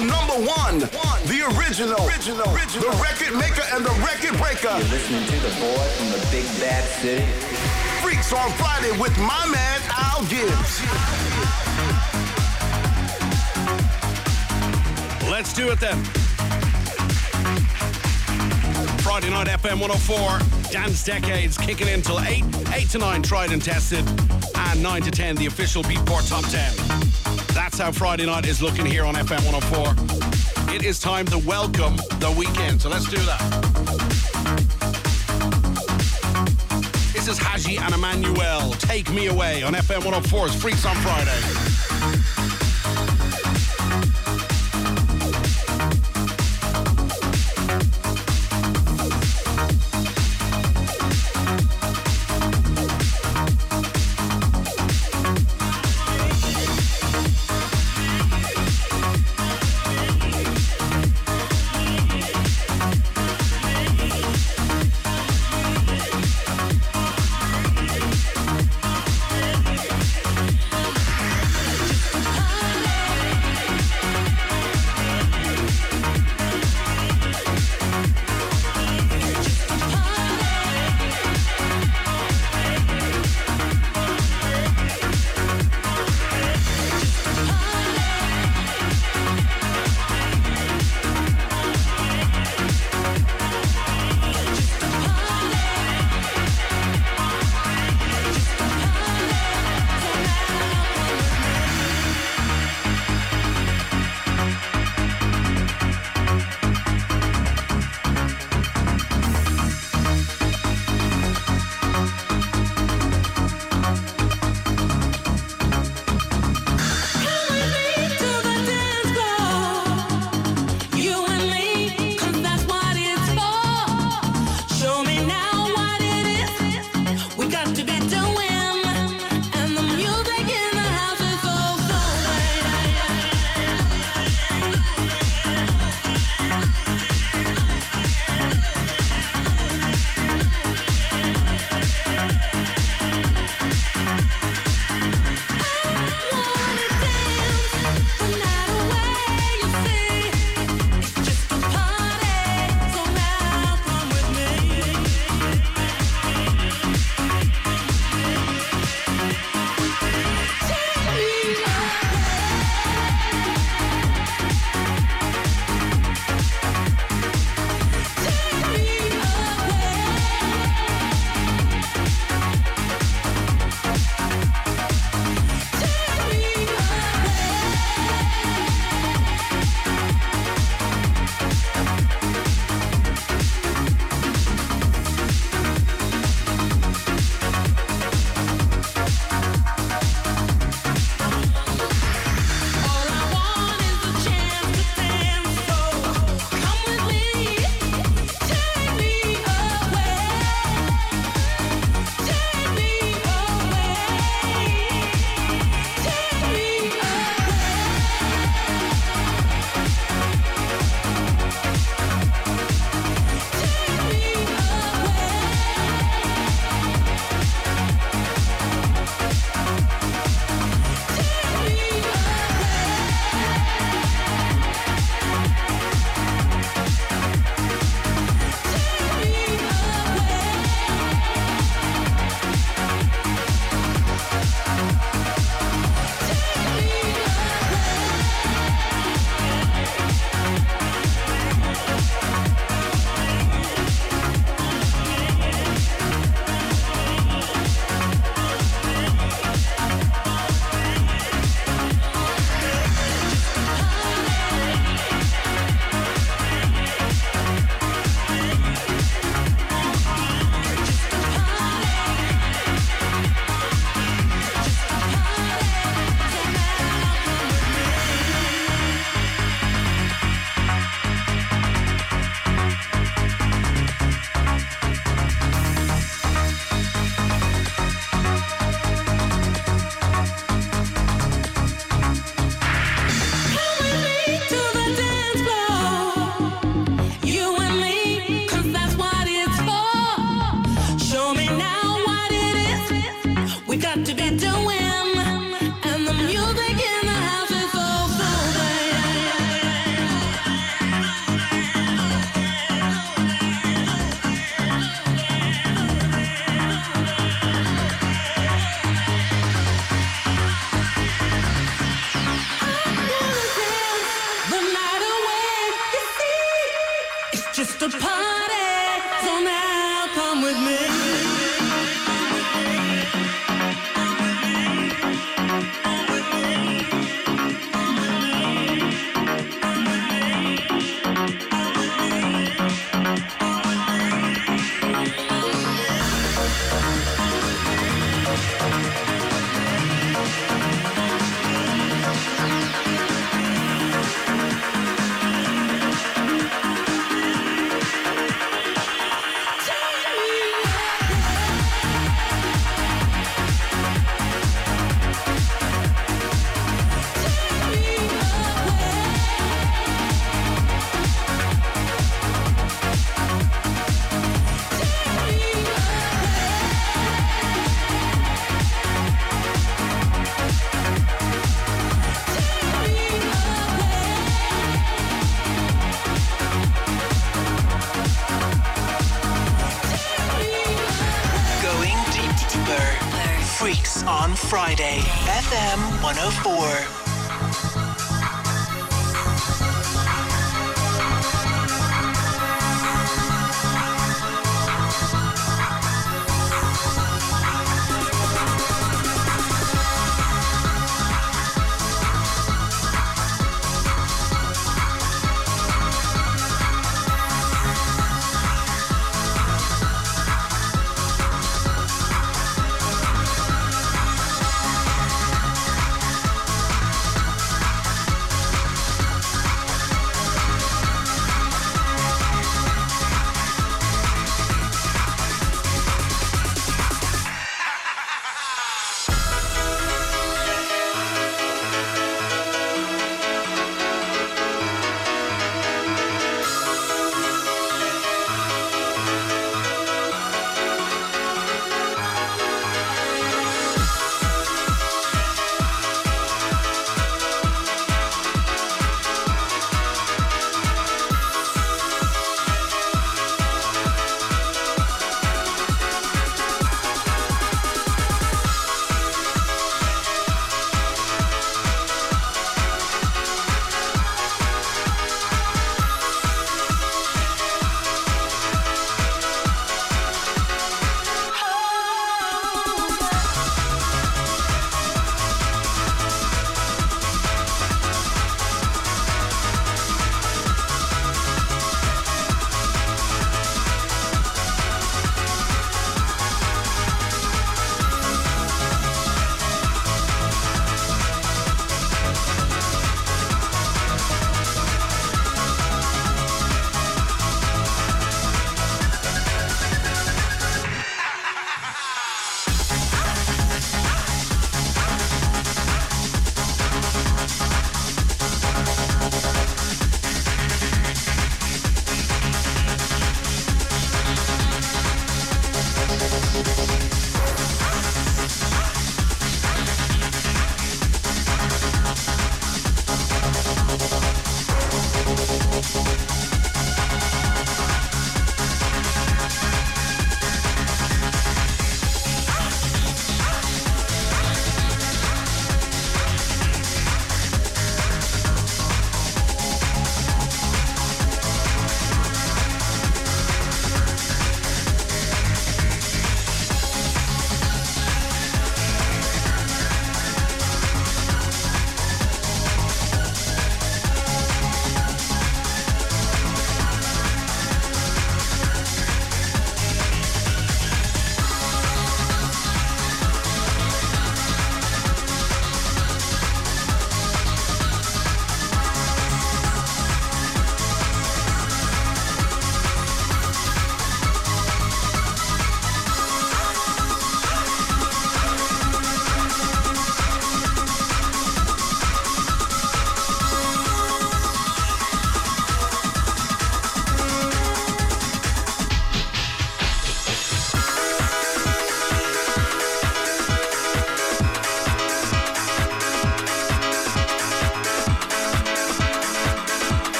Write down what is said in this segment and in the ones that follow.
the number one, the original, original, the record maker and the record breaker. You're listening to the boy from the big bad city. Freaks on Friday with my man Al Gibbs. Let's do it then. Friday night FM 104, Dance Decades kicking in till 8, 8 to 9 tried and tested, and 9 to 10 the official Beatport Top 10. That's how Friday night is looking here on FM 104. It is time to welcome the weekend, so let's do that. This is Haji and Emanuel. Take me away on FM 104's Freaks on Friday.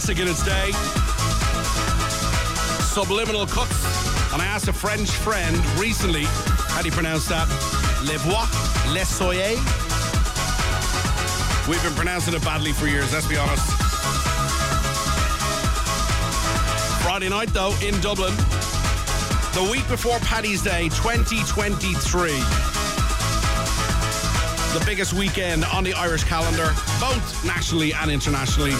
Classic in its day. Subliminal Cuts. And I asked a French friend recently, how do you pronounce that? Les voix, les soyez. We've been pronouncing it badly for years, let's be honest. Friday night, though, in Dublin, the week before Paddy's Day 2023. The biggest weekend on the Irish calendar, both nationally and internationally.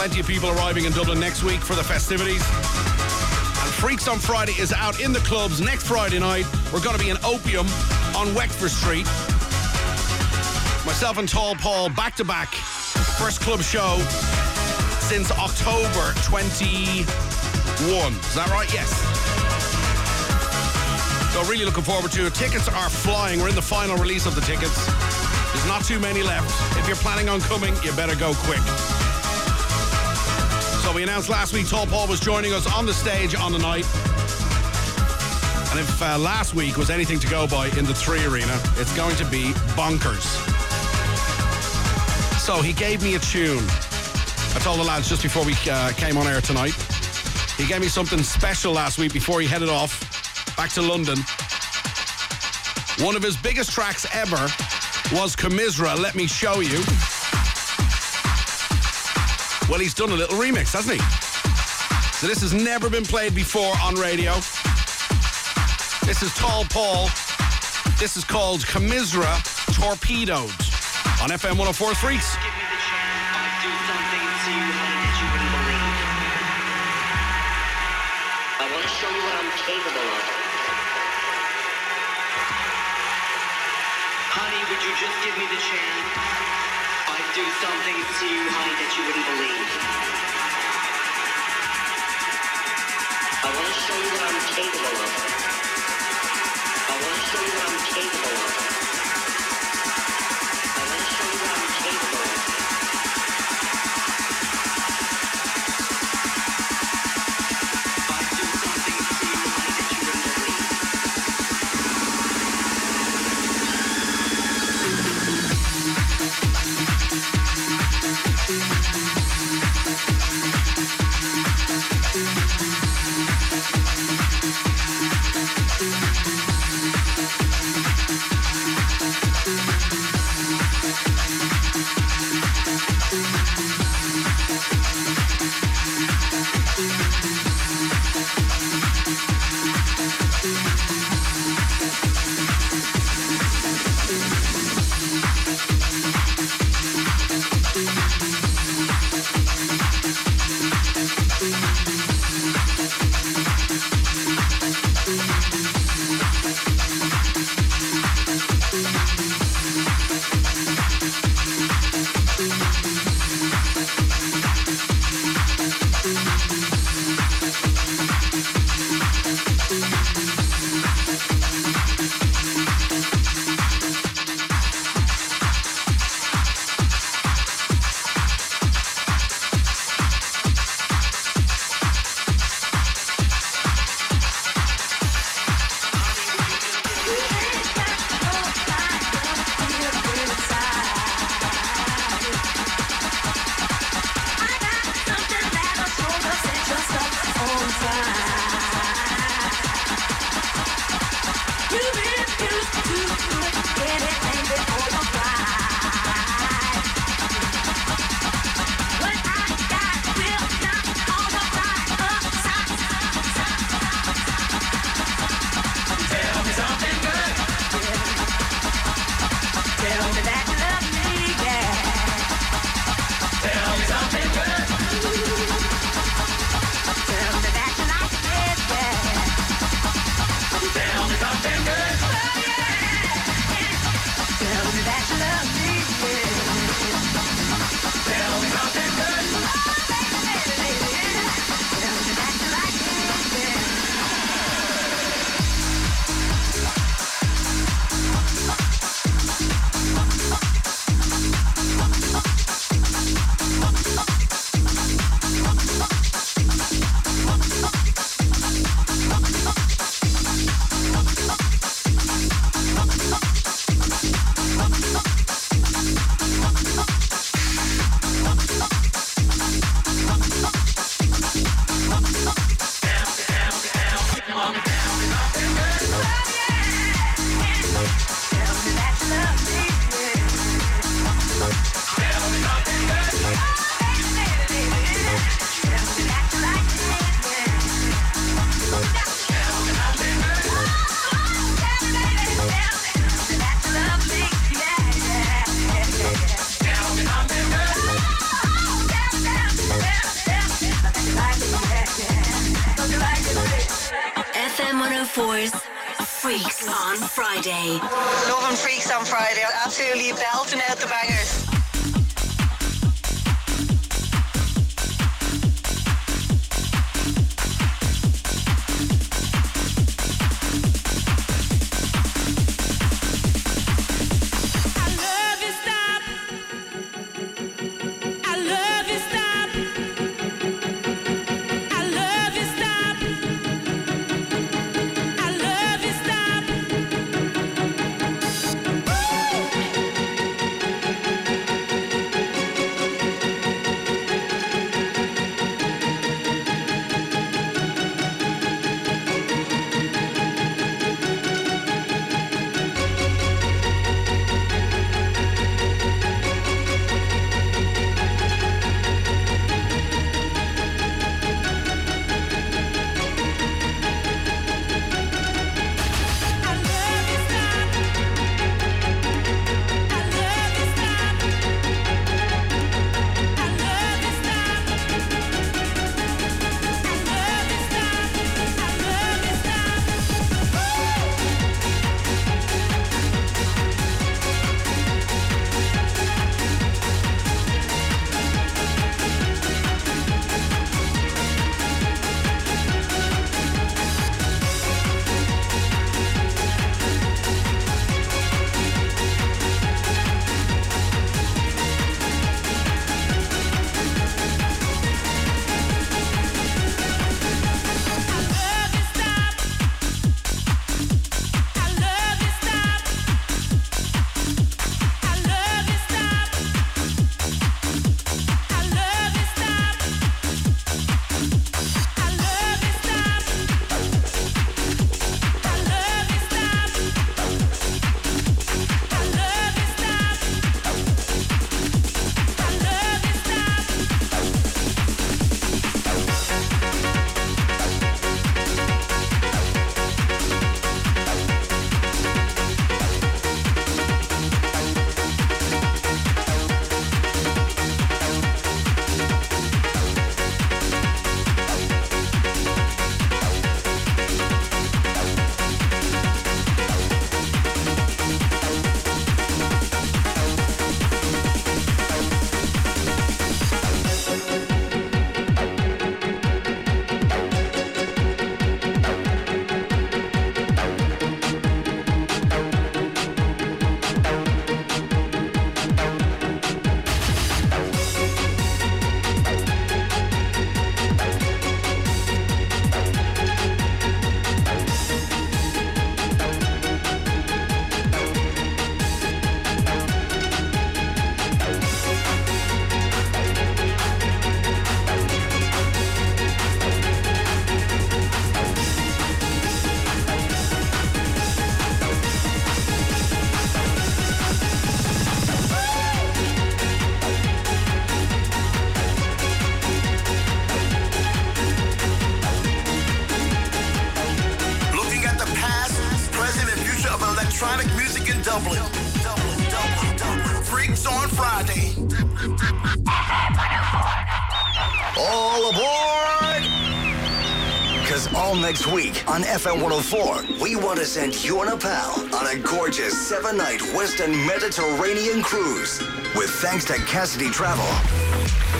Plenty of people arriving in Dublin next week for the festivities. And Freaks on Friday is out in the clubs next Friday night. We're going to be in Opium on Wexford Street. Myself and Tall Paul back to back. First club show since October 21. Is that right? Yes. So really looking forward to it. Tickets are flying. We're in the final release of the tickets. There's not too many left. If you're planning on coming, you better go quick. We announced last week Tall Paul was joining us on the stage on the night. And if uh, last week was anything to go by in the Three Arena, it's going to be bonkers. So he gave me a tune. I told the lads just before we uh, came on air tonight. He gave me something special last week before he headed off back to London. One of his biggest tracks ever was Camisra, Let Me Show You. Well, he's done a little remix, hasn't he? So this has never been played before on radio. This is Tall Paul. This is called Camisra Torpedoed on FM 104 Freaks. Honey, would you just give me the chance? I'd do something to you, honey, that you wouldn't believe. I want to show you what I'm capable of. I want to show you what I'm capable of. FM 104, we want to send you and a pal on a gorgeous seven night Western Mediterranean cruise. With thanks to Cassidy Travel.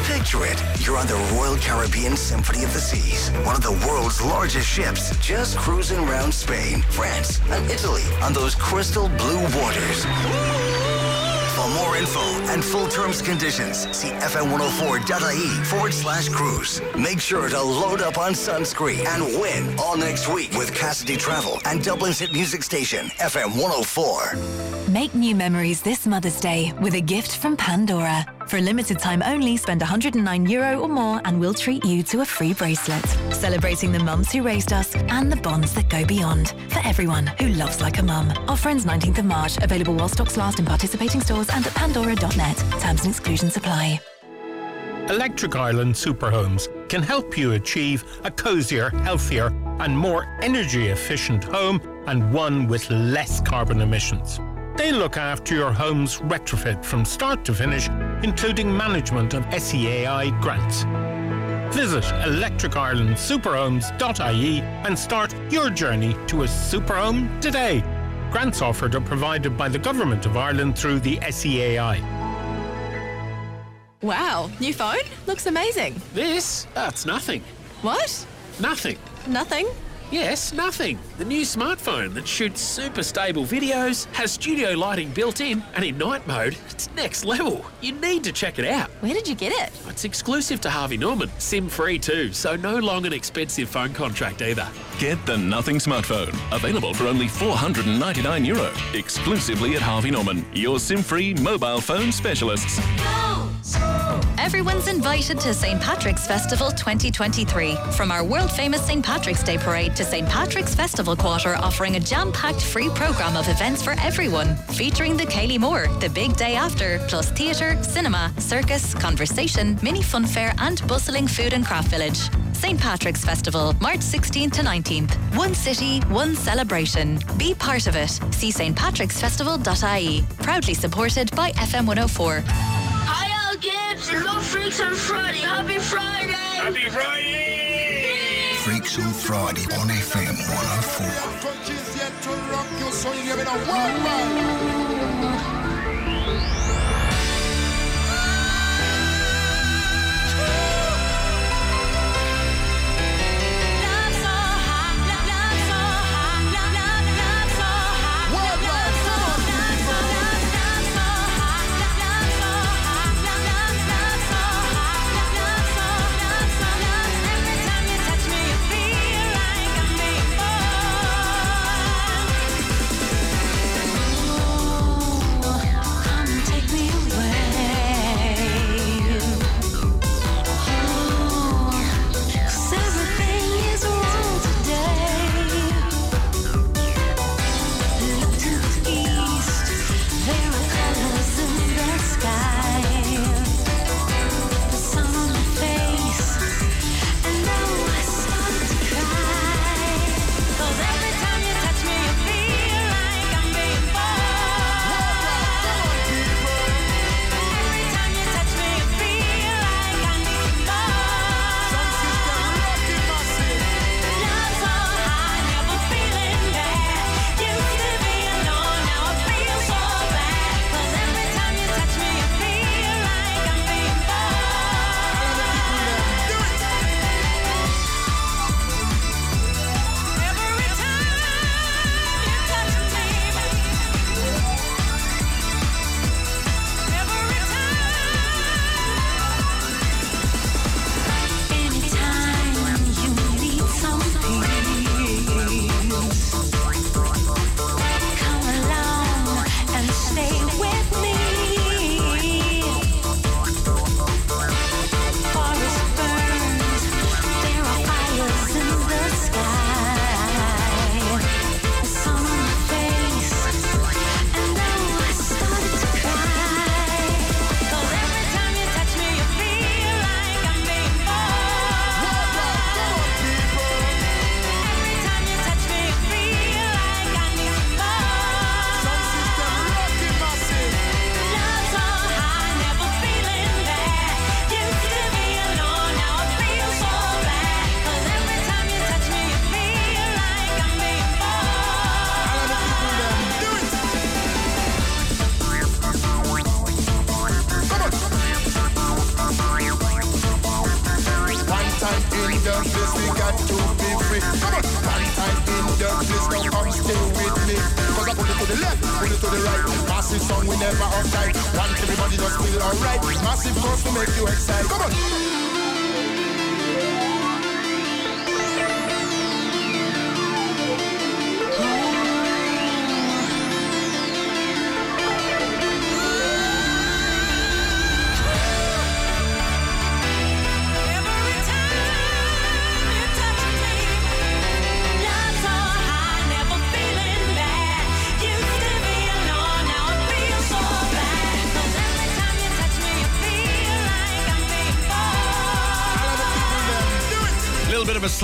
Picture it. You're on the Royal Caribbean Symphony of the Seas, one of the world's largest ships, just cruising around Spain, France, and Italy on those crystal blue waters. More info and full terms conditions, see fm104.ie forward slash cruise. Make sure to load up on sunscreen and win all next week with Cassidy Travel and Dublin's hit music station, FM 104. Make new memories this Mother's Day with a gift from Pandora. For a limited time only, spend 109 euro or more and we'll treat you to a free bracelet. Celebrating the mums who raised us and the bonds that go beyond. For everyone who loves like a mum. Offer ends 19th of March. Available while stocks last in participating stores and at pandora.net. Terms and exclusions apply. Electric Ireland Superhomes can help you achieve a cosier, healthier, and more energy efficient home and one with less carbon emissions. They look after your home's retrofit from start to finish, including management of SEAI grants. Visit electricirelandsuperhomes.ie and start your journey to a superhome today. Grants offered are provided by the Government of Ireland through the SEAI. Wow, new phone? Looks amazing. This? That's nothing. What? Nothing. Nothing? Yes, nothing. The new smartphone that shoots super stable videos, has studio lighting built in, and in night mode, it's next level. You need to check it out. Where did you get it? It's exclusive to Harvey Norman, SIM free too, so no long and expensive phone contract either. Get the Nothing smartphone. Available for only 499 euro. Exclusively at Harvey Norman, your SIM-free mobile phone specialists. Everyone's invited to St. Patrick's Festival 2023. From our world famous St. Patrick's Day parade to St. Patrick's Festival Quarter, offering a jam packed free programme of events for everyone. Featuring the Céilí Mór, the big day after, plus theatre, cinema, circus, conversation, mini fun fair, and bustling food and craft village. St. Patrick's Festival, March 16th to 19th. One city, one celebration. Be part of it. See stpatricksfestival.ie. Proudly supported by FM 104. Love Freaks on Friday. Happy Friday. Happy Friday. Freaks on Friday on FM 104.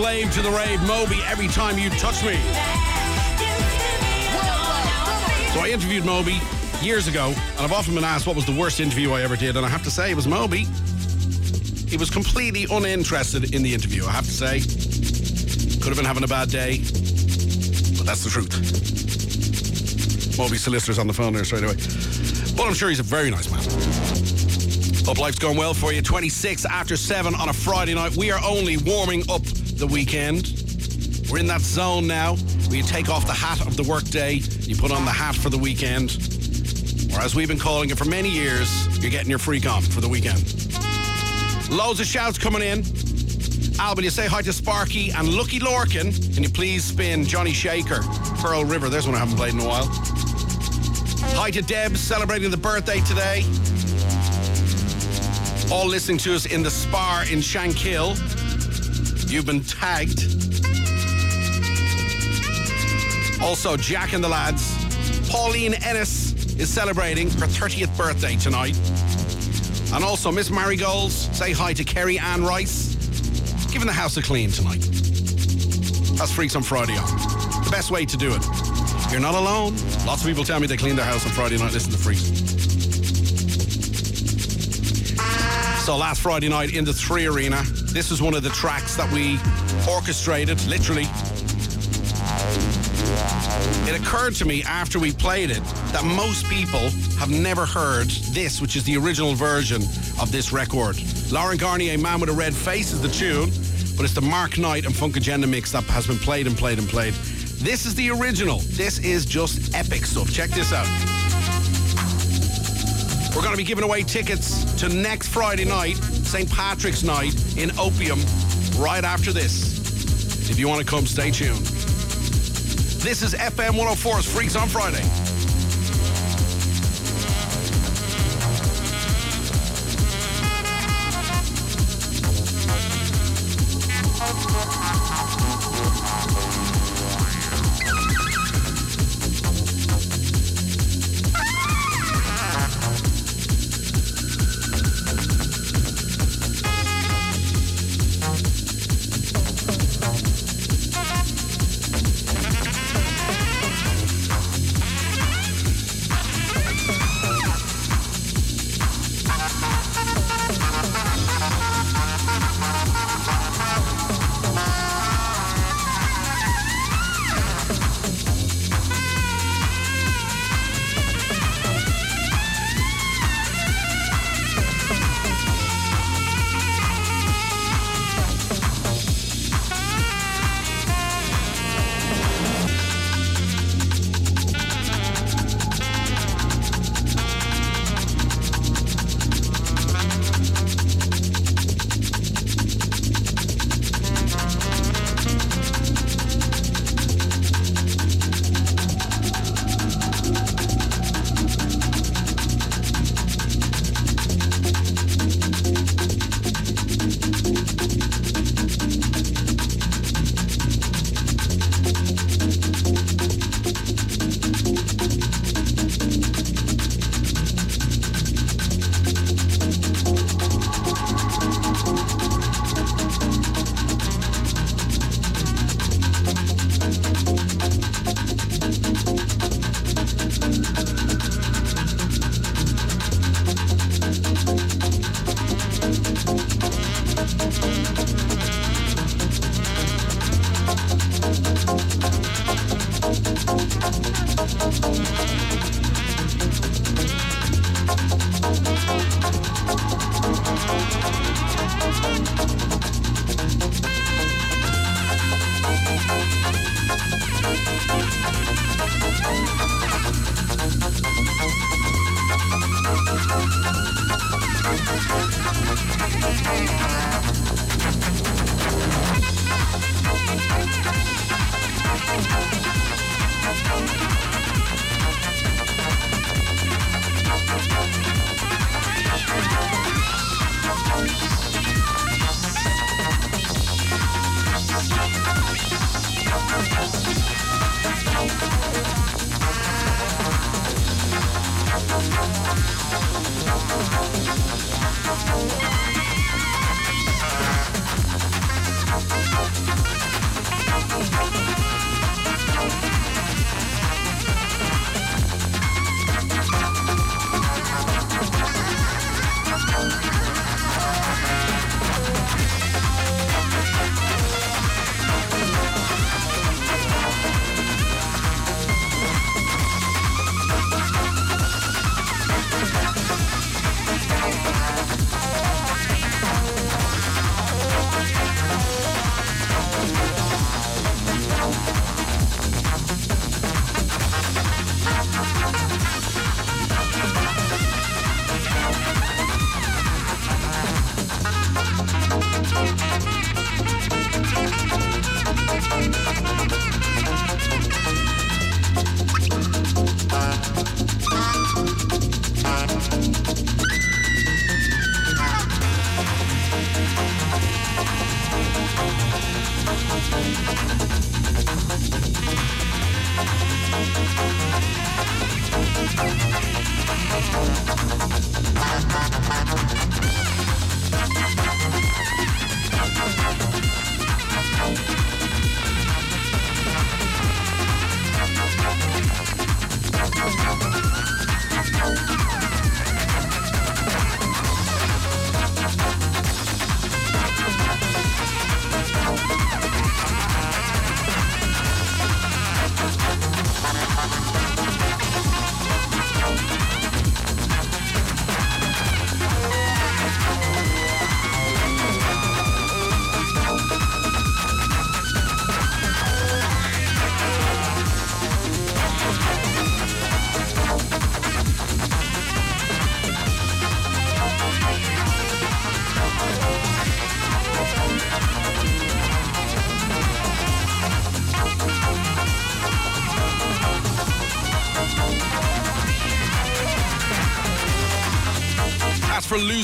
Slave to the rave, Moby, every time you touch me. So I interviewed Moby years ago, and I've often been asked what was the worst interview I ever did, and I have to say it was Moby. He was completely uninterested in the interview, I have to say. Could have been having a bad day, but that's the truth. Moby's Solicitors on the phone there straight away. But I'm sure he's a very nice man. Hope life's going well for you. 26 after 7 on a Friday night. We are only warming up the weekend. We're in that zone now where you take off the hat of the workday, you put on the hat for the weekend. Or as we've been calling it for many years, you're getting your freak on for the weekend. Loads of shouts coming in. Alban, you say hi to Sparky and Lucky Lorcan. Can you please spin Johnny Shaker, Pearl River? There's one I haven't played in a while. Hi to Deb celebrating the birthday today. All listening to us in the Spar in Shankill. You've been tagged. Also, Jack and the lads. Pauline Ennis is celebrating her 30th birthday tonight. And also, Miss Marigolds, say hi to Kerry Ann Rice. Giving the house a clean tonight. That's Freaks on Friday on. The best way to do it. You're not alone. Lots of people tell me they clean their house on Friday night. Listen to Freaks. So last Friday night in the Three Arena, this was one of the tracks that we orchestrated, literally. It occurred to me after we played it that most people have never heard this, which is the original version of this record. Laurent Garnier, Man with a Red Face, is the tune, but it's the Mark Knight and Funk Agenda mix that has been played and played and played. This is the original. This is just epic stuff. Check this out. We're going to be giving away tickets to next Friday night, St. Patrick's night in Opium, right after this. If you want to come, stay tuned. This is FM 104's Freaks on Friday.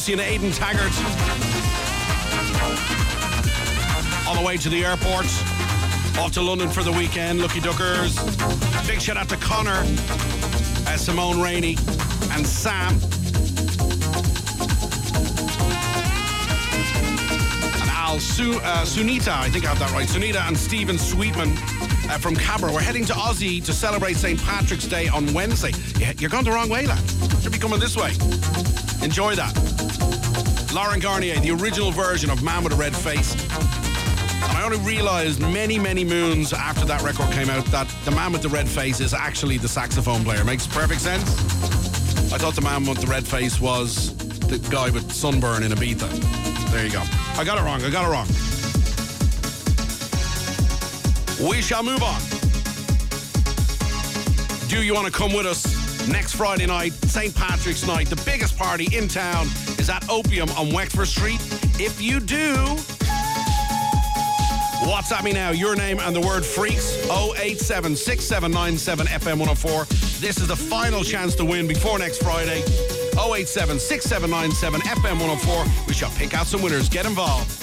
Lucy and Aidan Taggart. On the way to the airport. Off to London for the weekend. Lucky Duckers. Big shout out to Connor, uh, Simone Rainey, and Sam. And Al uh, Sunita, I think I have that right. Sunita and Stephen Sweetman uh, from Cabra. We're heading to Aussie to celebrate St. Patrick's Day on Wednesday. Yeah, You're going the wrong way, lad. Should be coming this way. Enjoy that. Laurent Garnier, the original version of Man with a Red Face. And I only realized many, many moons after that record came out that the man with the red face is actually the saxophone player. Makes perfect sense. I thought the man with the red face was the guy with sunburn in Ibiza. There you go. I got it wrong. I got it wrong. We shall move on. Do you want to come with us next Friday night, St. Patrick's night? The biggest party in town is at Opium on Wexford Street. If you do, WhatsApp me now, your name and the word freaks 087 6797 FM 104. This is the final chance to win before next Friday. 087 6797 FM 104. We shall pick out some winners. Get involved.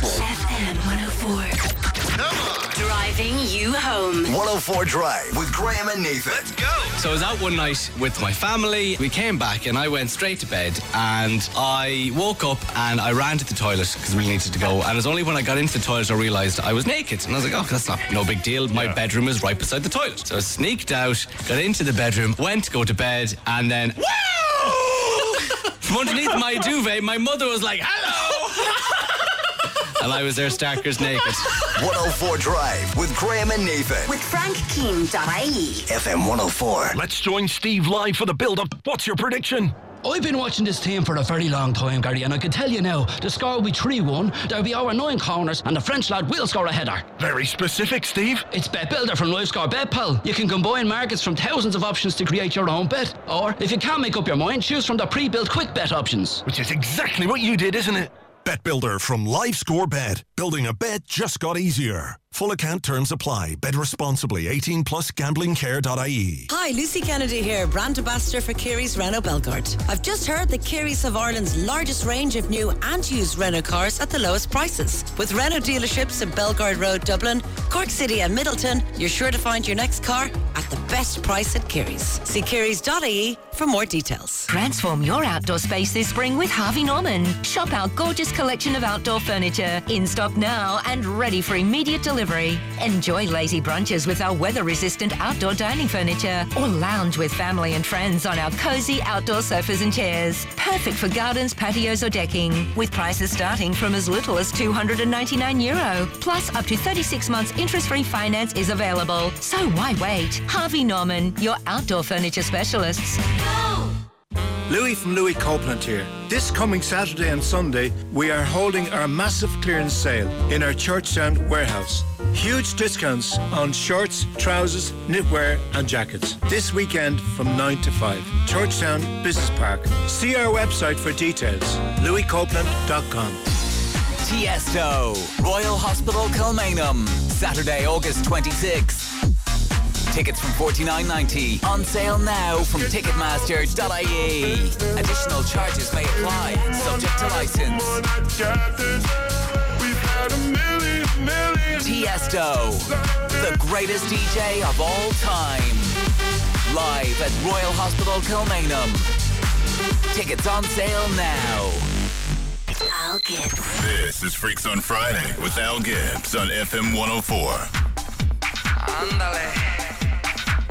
Gibbs. FM 104. Driving you home. 104 Drive with Graham and Nathan. Let's go. So I was out one night with my family. We came back and I went straight to bed and I woke up and I ran to the toilet because we needed to go. And it was only when I got into the toilet I realised I was naked. And I was like, oh, that's not no big deal. My bedroom is right beside the toilet. So I sneaked out, got into the bedroom, went to go to bed, and then Wow! from underneath my duvet, my mother was like, hello. And I was there starkers naked. 104 Drive with Graham and Nathan. With Frank FrankKeane.ie. FM 104. Let's join Steve live for the build-up. What's your prediction? I've been watching this team for a very long time, Gary, and I can tell you now, the score will be 3 1. There'll be over nine corners, and the French lad will score a header. Very specific, Steve. It's Bet Builder from LiveScore Bet, pal. You can combine markets from thousands of options to create your own bet. Or, if you can't make up your mind, choose from the pre built quick bet options. Which is exactly what you did, isn't it? Bet Builder from LiveScore Bet. Building a bet just got easier. Full account terms apply. Bet responsibly. 18 plus gamblingcare.ie. Hi, Lucy Kennedy here, brand ambassador for Kearys Renault Belgard. I've just heard that Kearys have Ireland's largest range of new and used Renault cars at the lowest prices. With Renault dealerships in Belgard Road, Dublin, Cork City and Midleton, you're sure to find your next car at the best price at Kearys. See kearys.ie for more details. Transform your outdoor space this spring with Harvey Norman. Shop our gorgeous collection of outdoor furniture in stock now and ready for immediate delivery. Enjoy lazy brunches with our weather-resistant outdoor dining furniture or lounge with family and friends on our cozy outdoor sofas and chairs. Perfect for gardens, patios or decking with prices starting from as little as 299 euro. Plus up to 36 months interest-free finance is available. So why wait? Harvey Norman, your outdoor furniture specialists. Louis from Louis Copeland here. This coming Saturday and Sunday, we are holding our massive clearance sale in our Churchtown warehouse. Huge discounts on shorts, trousers, knitwear, and jackets. This weekend from 9 to 5. Churchtown Business Park. See our website for details. louiscopeland.com. Tiesto, Royal Hospital Kilmainham, Saturday, August 26th. Tickets from 49.90 on sale now from Ticketmaster.ie. Additional charges may apply, subject to license. Tiesto, the greatest DJ of all time. Live at Royal Hospital Kilmainham. Tickets on sale now. Al Gibbs. This is Freaks on Friday with Al Gibbs on FM 104.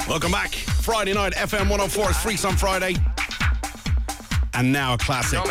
Welcome back. Friday night, FM 104 is Freaks on Friday. And now a classic. No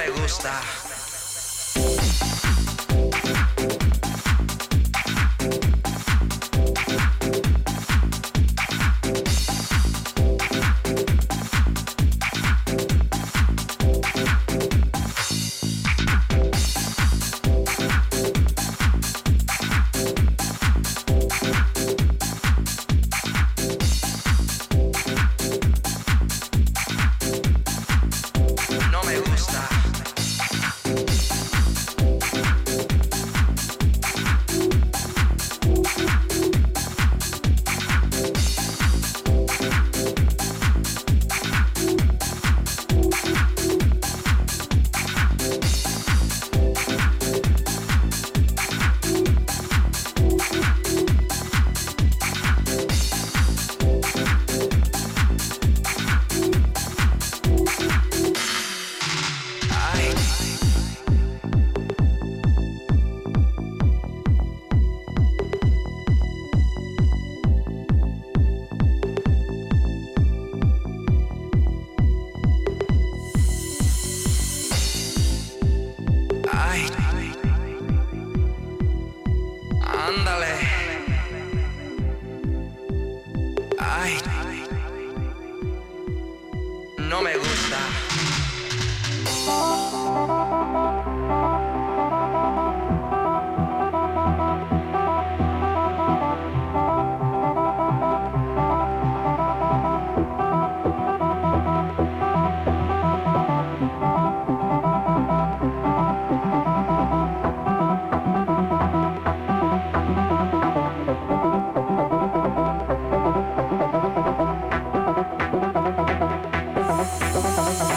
Okay, come.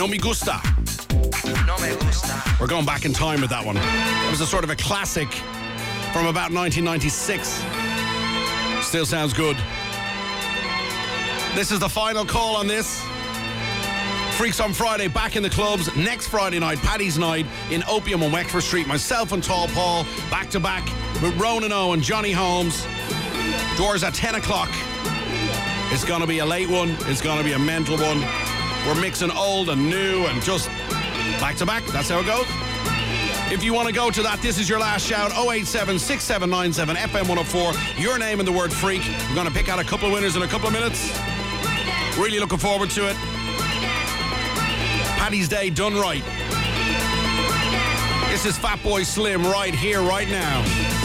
No me gusta. No me gusta. We're going back in time with that one. It was a sort of a classic from about 1996. Still sounds good. This is the final call on this. Freaks on Friday back in the clubs. Next Friday night, Paddy's night in Opium on Wexford Street. Myself and Tall Paul back to back with Ronan O and Johnny Holmes. Doors at 10 o'clock. It's going to be a late one. It's going to be a mental one. We're mixing old and new and just back to back. That's how it goes. If you want to go to that, this is your last shout 087 6797 FM 104. Your name and the word freak. We're going to pick out a couple of winners in a couple of minutes. Really looking forward to it. Paddy's Day done right. This is Fatboy Slim right here, right now.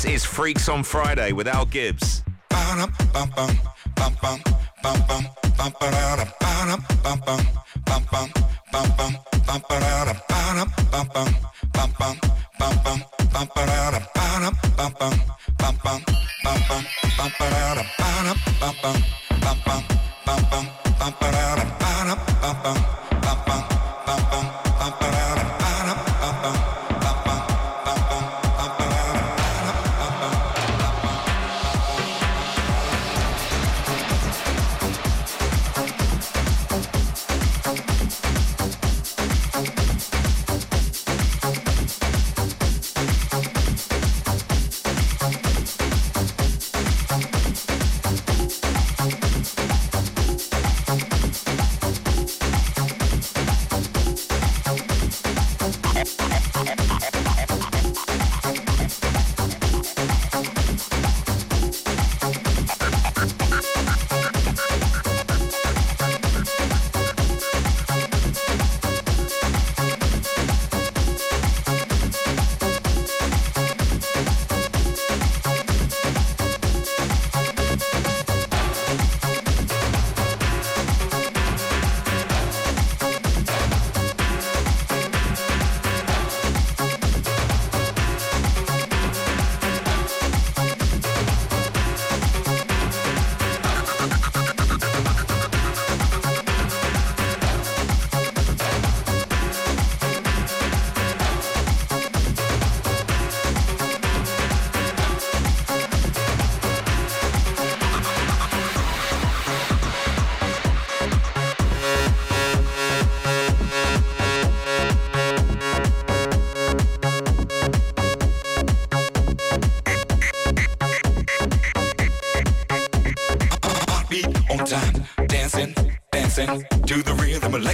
This is Freaks on Friday with Al Gibbs.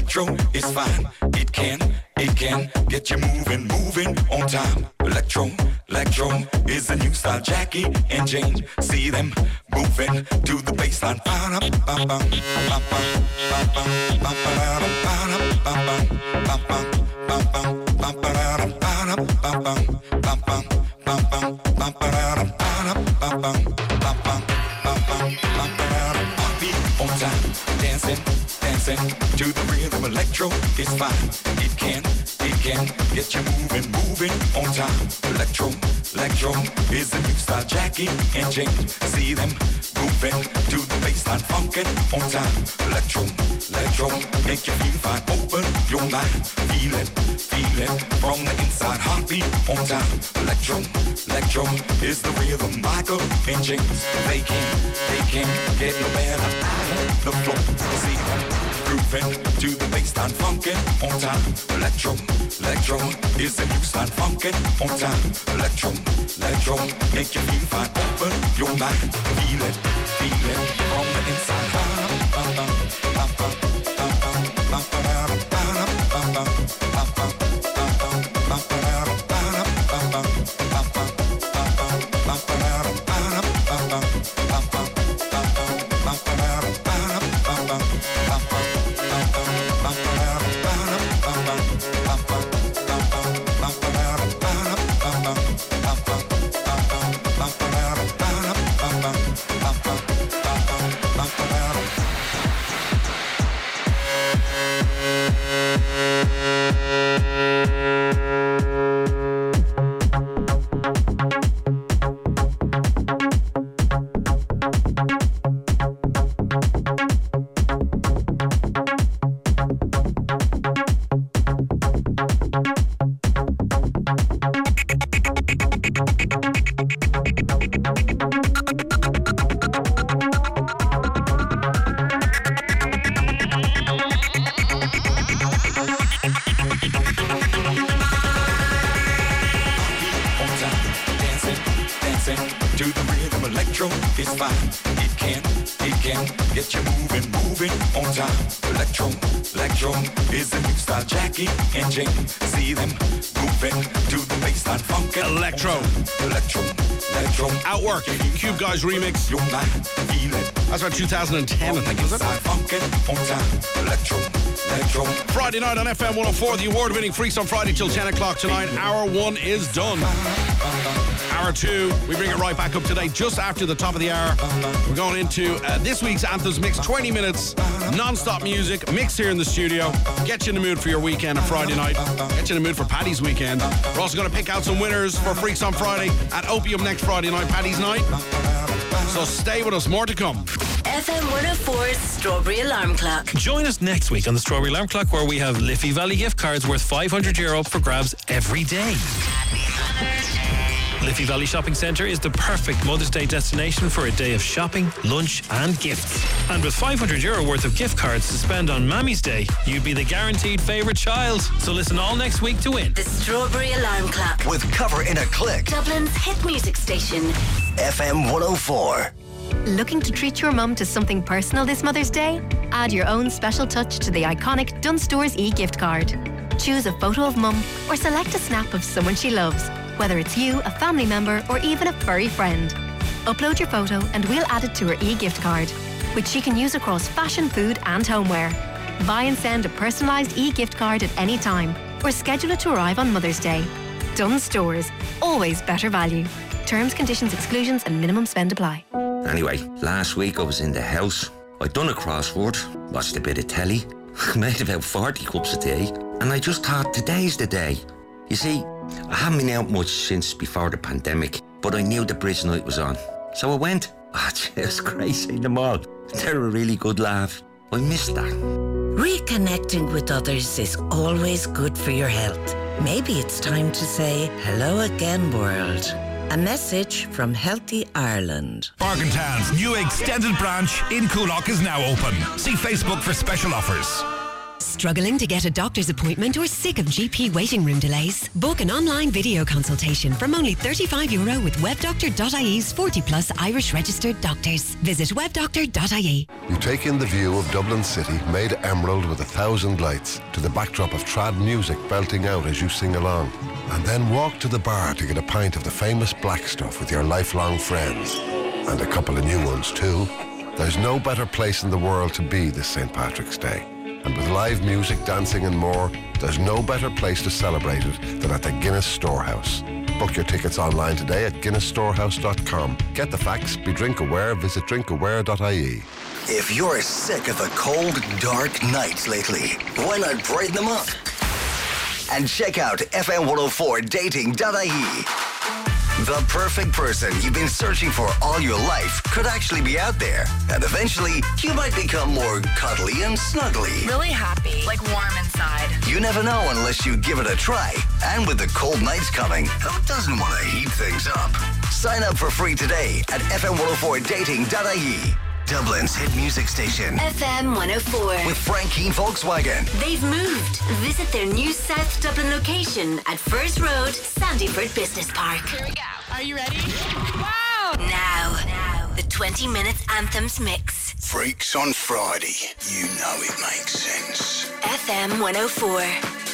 bedroom is fine. see them moving to the baseline, funkin' on time. Electro, electro, make you feel fine. Open your mind, feel it, feel it from the inside. Heartbeat on time, electro control is the rhythm Michael and James. They can't, they can't get no better. The floor, see, grooving to the baseline, funkin' on time. Electro, electro is the new slide, funkin' on time. Electro, electro make you feel fine. Open your mind, feel it, feel it from the inside. Remix. That's about 2010, I think, is it? Friday night on FM 104, the award winning Freaks on Friday till 10 o'clock tonight. Hour one is done. Hour two, we bring it right back up today just after the top of the hour. We're going into uh, this week's Anthems Mix, 20 minutes non stop music, mixed here in the studio. Get you in the mood for your weekend on Friday night. Get you in the mood for Paddy's weekend. We're also going to pick out some winners for Freaks on Friday at Opium next Friday night, Paddy's night. So stay with us, more to come. FM 104's Strawberry Alarm Clock. Join us next week on the Strawberry Alarm Clock where we have Liffey Valley gift cards worth 500 euro for grabs every day. Liffey Valley Shopping Centre is the perfect Mother's Day destination for a day of shopping, lunch, and gifts. And with 500 euro worth of gift cards to spend on Mammy's Day, you'd be the guaranteed favourite child. So listen all next week to win. The Strawberry Alarm Clock. With cover in a click. Dublin's hit music station. FM 104. Looking to treat your mum to something personal this Mother's Day? Add your own special touch to the iconic Dunnes Stores e-gift card. Choose a photo of mum or select a snap of someone she loves, whether it's you, a family member, or even a furry friend. Upload your photo and we'll add it to her e-gift card, which she can use across fashion, food, and homeware. Buy and send a personalised e-gift card at any time, or schedule it to arrive on Mother's Day. Dunnes Stores, always better value. Terms, conditions, exclusions, and minimum spend apply. Anyway, last week I was in the house. I'd done a crossword, watched a bit of telly, made about 40 cups a day, and I just thought today's the day. You see, I haven't been out much since before the pandemic, but I knew the bridge night was on. So I went. Ah, oh, it was great seeing them all. They're a really good laugh. I missed that. Reconnecting with others is always good for your health. Maybe it's time to say hello again, world. A message from Healthy Ireland. Bargaintown's new extended branch in Coolock is now open. See Facebook for special offers. Struggling to get a doctor's appointment or sick of GP waiting room delays? Book an online video consultation from only 35 euro with webdoctor.ie's 40 plus Irish registered doctors. Visit webdoctor.ie. You take in the view of Dublin City, made emerald with a thousand lights, to the backdrop of trad music belting out as you sing along. And then walk to the bar to get a pint of the famous black stuff with your lifelong friends. And a couple of new ones too. There's no better place in the world to be this St. Patrick's Day. And with live music, dancing and more, there's no better place to celebrate it than at the Guinness Storehouse. Book your tickets online today at guinnessstorehouse.com. Get the facts, be drink aware, visit drinkaware.ie. If you're sick of the cold, dark nights lately, why not brighten them up? And check out FM104dating.ie. The perfect person you've been searching for all your life could actually be out there. And eventually, you might become more cuddly and snuggly. Really happy, like warm inside. You never know unless you give it a try. And with the cold nights coming, who doesn't want to heat things up? Sign up for free today at FM104dating.ie. Dublin's hit music station. FM 104. With Frank Keane Volkswagen. They've moved. Visit their new South Dublin location at First Road, Sandyford Business Park. Here we go. Are you ready? Wow! Now, now, the 20 minutes anthems mix. Freaks on Friday. You know it makes sense. FM 104.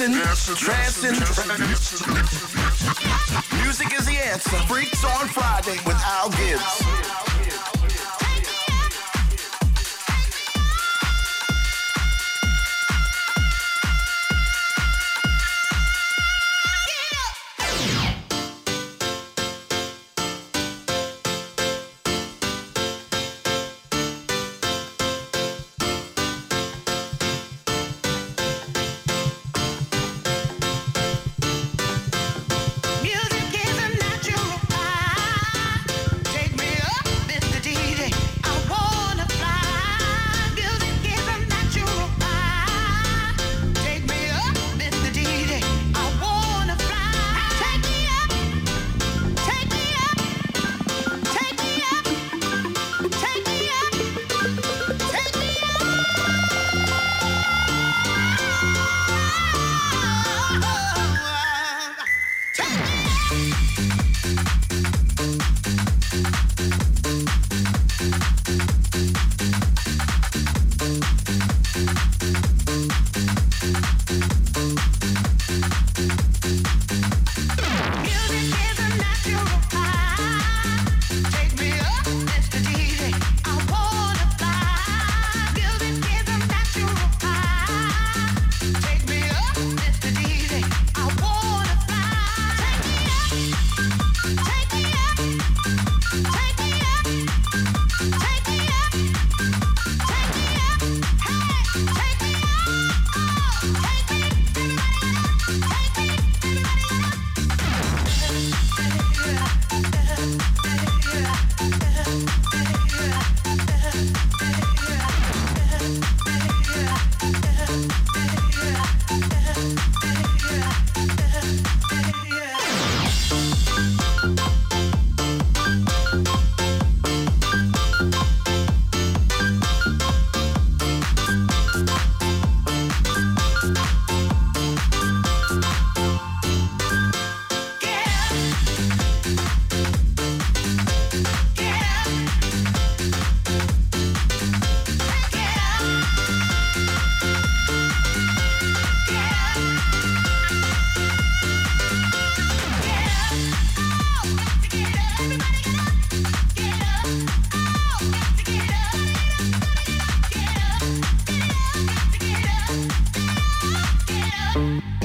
Dancing, dancing, trancing. Music is the answer. Freaks Bye.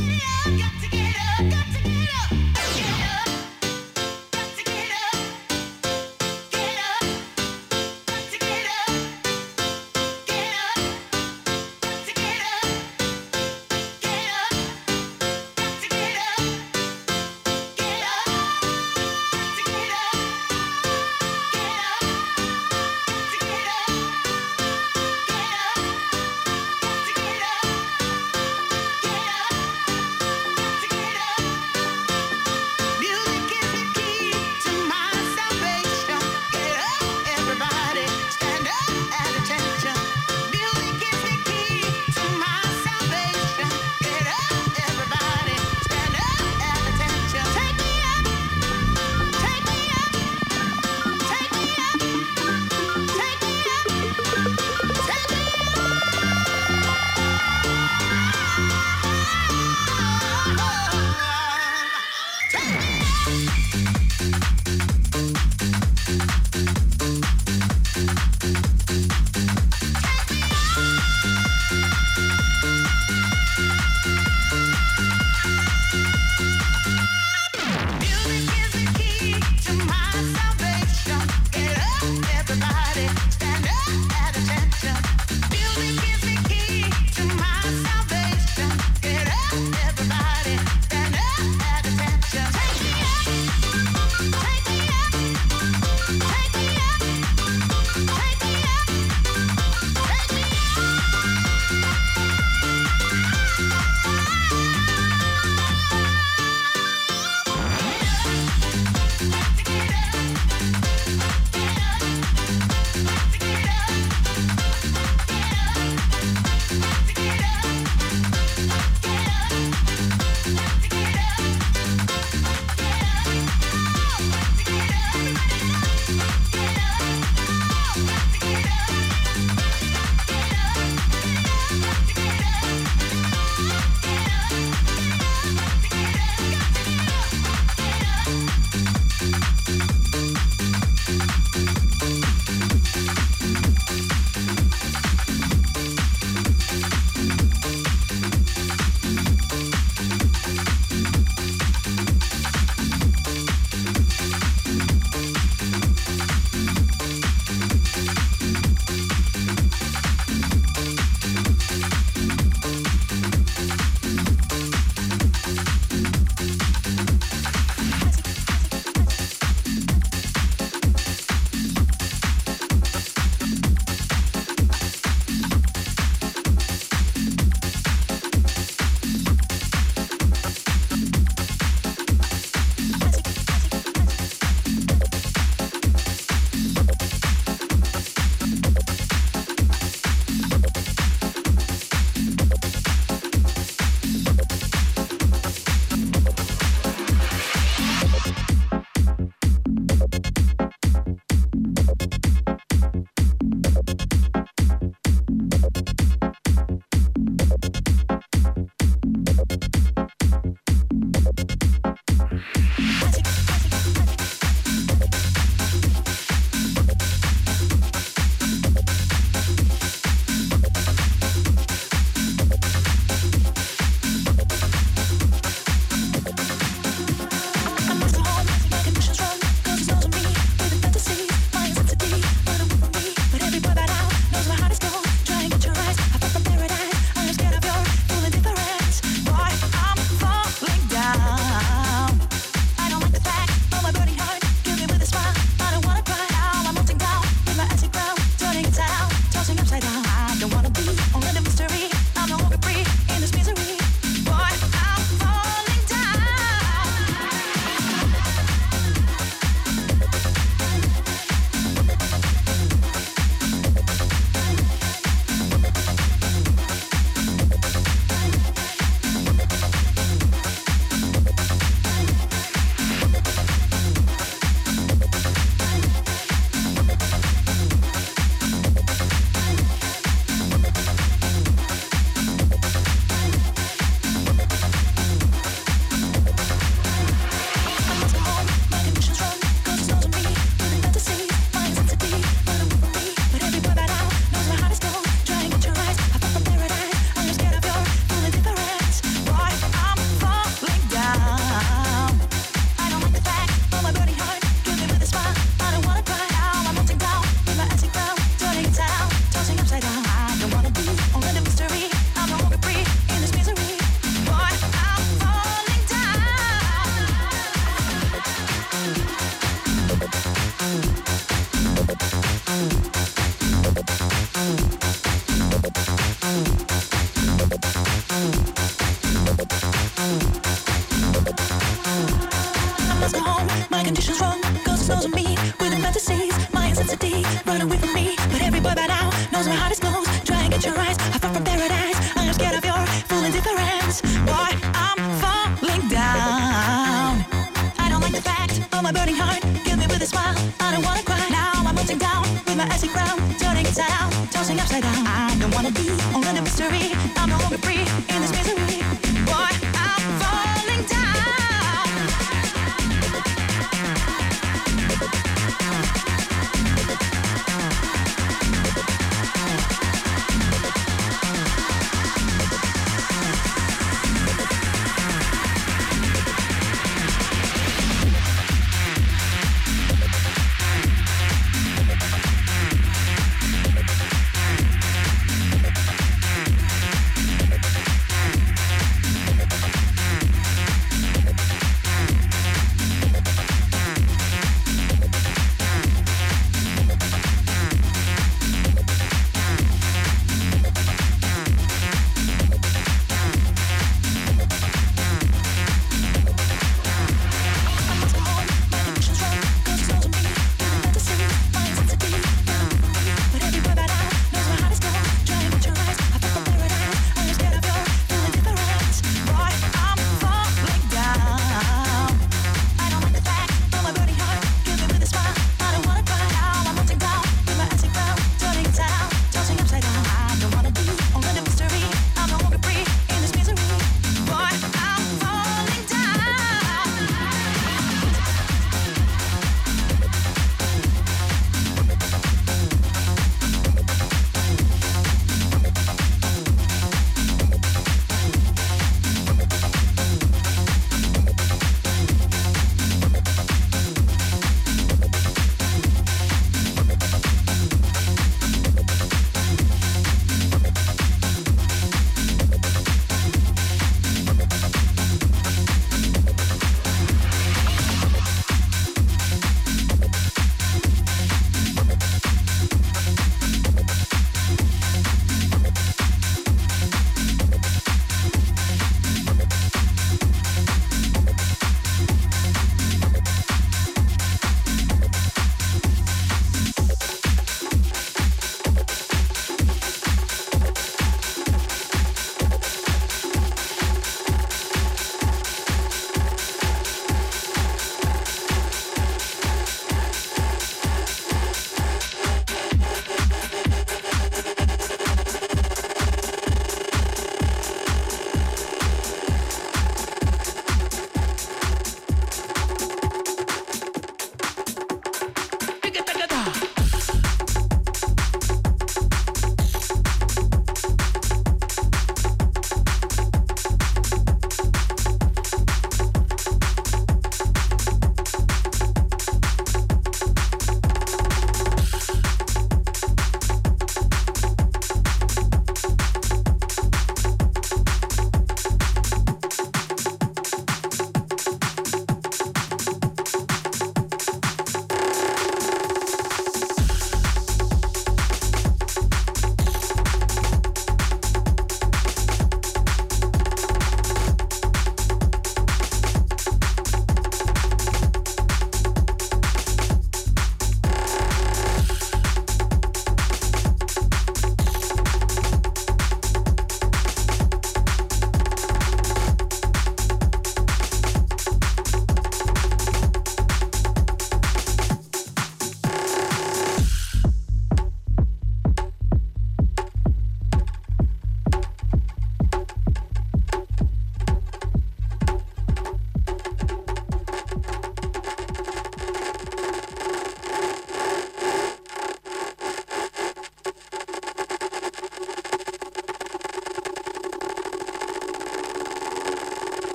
Intensity, run away from me. But every boy now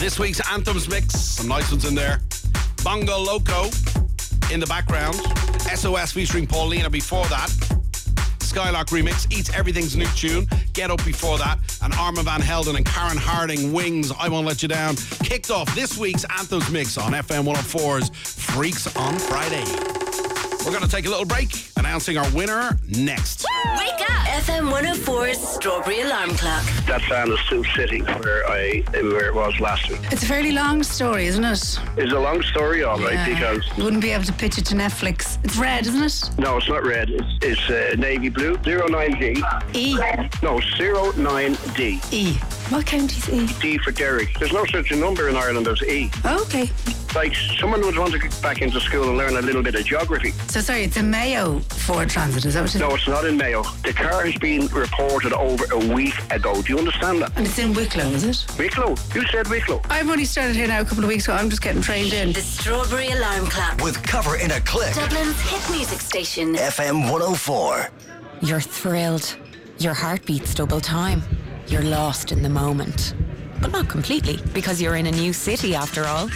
This week's Anthems mix, some nice ones in there. Bongo Loco in the background. SOS featuring Paulina before that. Skylock remix, Eats Everything's new tune. Get Up before that. And Armand Van Helden and Karen Harding, Wings, I Won't Let You Down. Kicked off this week's Anthems mix on FM 104's Freaks on Friday. We're going to take a little break, announcing our winner next. Wake up! FM 104's Strawberry Alarm Clock. That sound is Sioux City, where I where it was last week. It's a fairly long story, isn't it? It's a long story, all right, Yeah. because You wouldn't be able to pitch it to Netflix. It's red, isn't it? no, it's not red. It's, it's uh, navy blue. 09D. E. No, 09D. E. What county's E? D for Derry. There's no such a number in Ireland as E. Okay. Like someone would want to get back into school and learn a little bit of geography. So sorry, it's a Mayo Ford Transit, is that what it is? No, it's not in Mayo. The car has been reported over a week ago. Do you understand that? And it's in Wicklow, is it? Wicklow. You said Wicklow. I've only started here now a couple of weeks ago. I'm just getting trained in. The Strawberry Alarm Clock. With cover in a click. Dublin's hit music station. FM 104. You're thrilled. Your heart beats double time. You're lost in the moment. But not completely, because you're in a new city after all.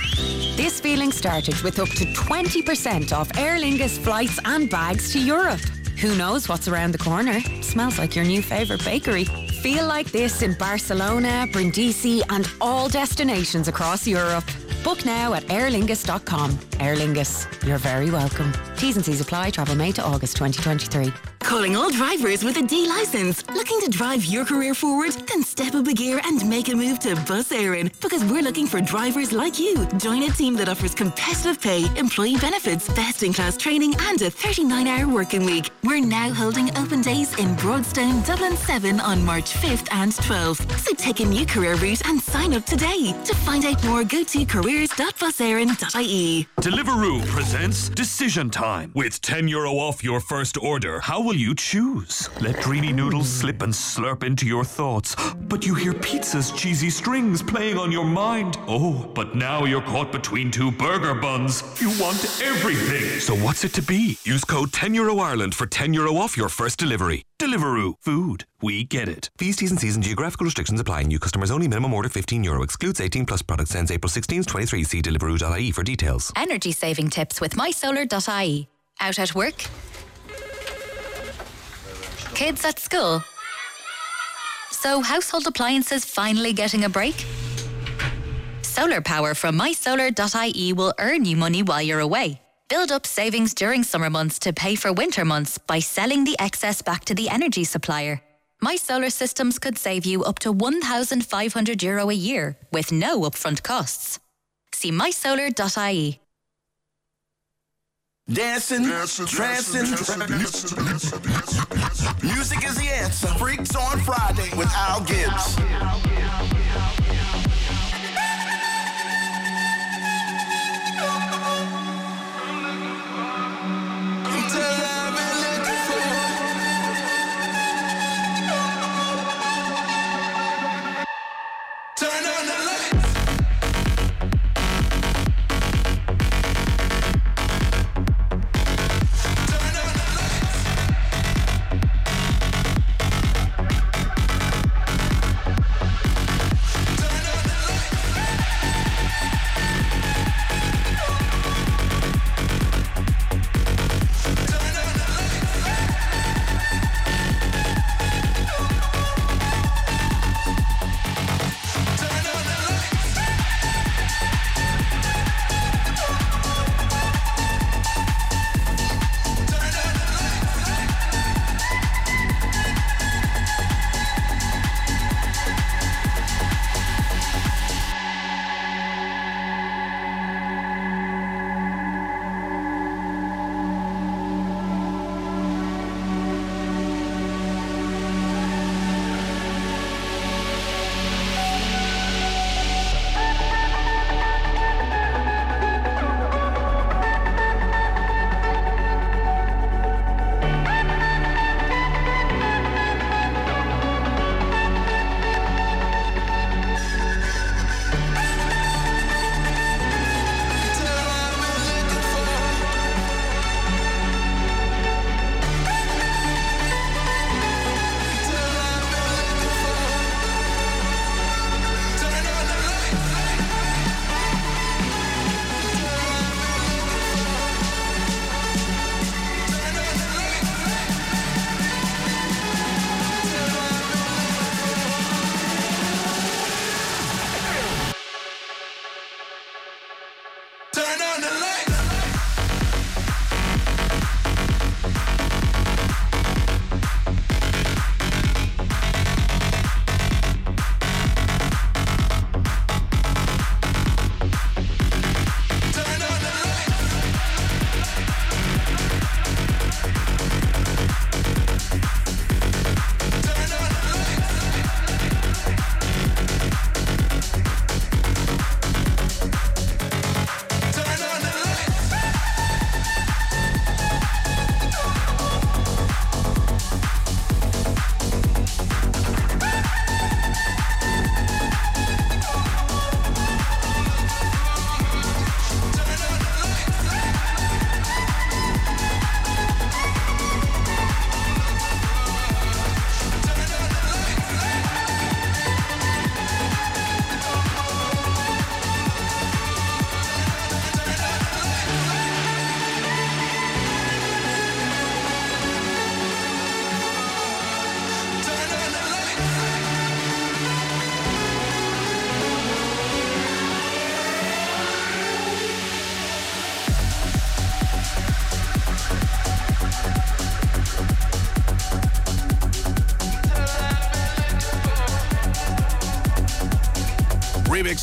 This feeling started with up to 20% off Aer Lingus flights and bags to Europe. Who knows what's around the corner? Smells like your new favourite bakery. Feel like this in Barcelona, Brindisi, and all destinations across Europe. Book now at aerlingus.com. Aer Lingus, you're very welcome. T's and C's apply. Travel May to August 2023. Calling all drivers with a D license. Looking to drive your career forward? Then step up a gear and make a move to Bus Éireann because we're looking for drivers like you. Join a team that offers competitive pay, employee benefits, best in class training, and a 39 hour working week. We're now holding open days in Broadstone, Dublin 7 on March 5th and 12th. So take a new career route and sign up today. To find out more, go to careers.buseireann.ie. Deliveroo presents Decision Time. With 10 euro off your first order, how will you choose? Let dreamy noodles slip and slurp into your thoughts. But you hear pizza's cheesy strings playing on your mind. Oh, but now you're caught between two burger buns. You want everything. So what's it to be? Use code 10 euro Ireland for 10 euro off your first delivery. Deliveroo. Food. We get it. Fees, T's and C's and geographical restrictions apply. New customers only. Minimum order 15 euro. Excludes 18 plus products. Ends April 16th, 23. See deliveroo.ie for details. Energy saving tips with mysolar.ie. Out at work? Kids at school? So, household appliances finally getting a break? Solar power from mysolar.ie will earn you money while you're away. Build up savings during summer months to pay for winter months by selling the excess back to the energy supplier. My solar systems could save you up to 1,500 euro a year with no upfront costs. See mysolar.ie. Dancing, trancing. Music is the answer. Freaks on Friday with Al Gibbs. Turn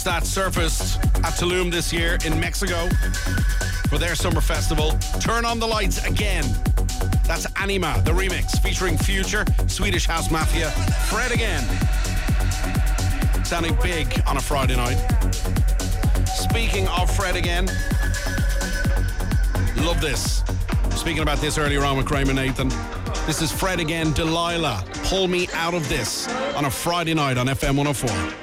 that surfaced at Tulum this year in Mexico for their summer festival. Turn on the lights again. That's Anyma, the remix featuring Future, Swedish House Mafia, Fred again. Sounding big on a Friday night. Speaking of Fred again, love this. Speaking about this earlier on with Kramer Nathan. This is Fred again, Delilah. Pull me out of this on a Friday night on FM 104.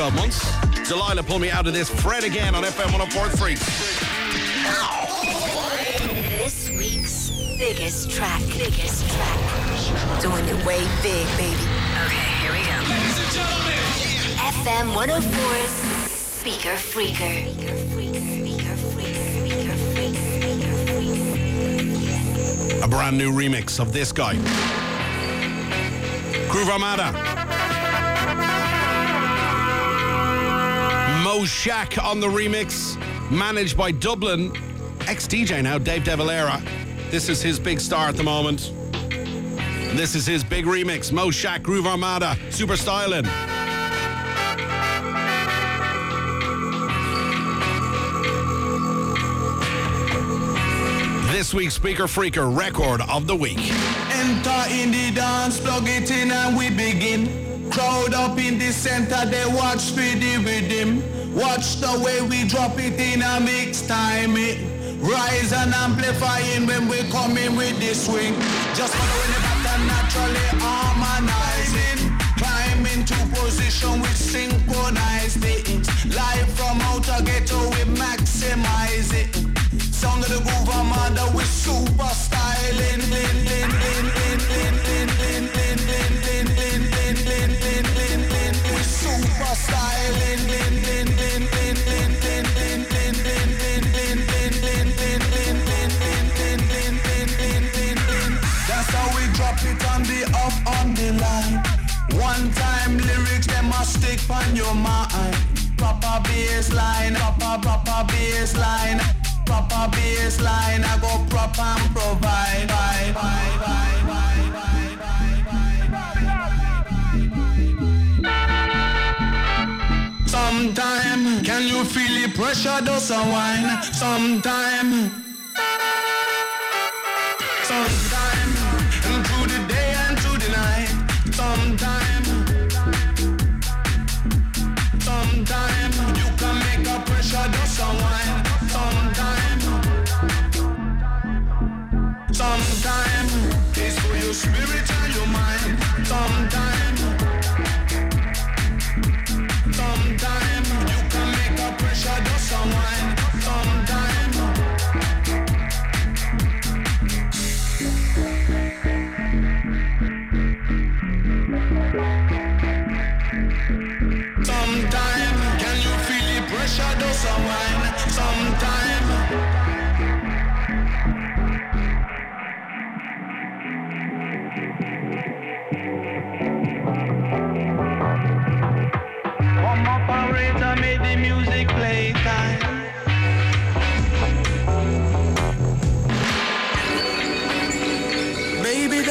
12 months. Delilah, pull me out of this. Fred again on FM 1043. This week's biggest track. Biggest track. Doing it way big, baby. Okay, here we go. Ladies and gentlemen. FM 104's Speaker Freaker. A brand new remix of this guy. Groove Armada. Shack on the remix, managed by Dublin, ex DJ now, Dave DeValera. This is his big star at the moment. This is his big remix, Mo Shack, Groove Armada, Super Styling. This week's Speaker Freaker record of the week. Enter in the dance, plug it in and we begin. Crowd up in the center, they watch for the rhythm. Watch the way we drop it in a mix time. It rise and amplifying when we come in with the swing. Just following the pattern naturally harmonizing. Climb into position with synchronized it. Live from outer ghetto, we maximize it. Sound of the groove armada with super styling. Lin, lin, lin, lin, lin, lin, lin, stick on your mind. Proper bass line, proper, proper bass line. Proper bass line, I go prop and provide. Bye, bye, bye, bye, bye, Sometime, can you feel the pressure does a wine? Sometime,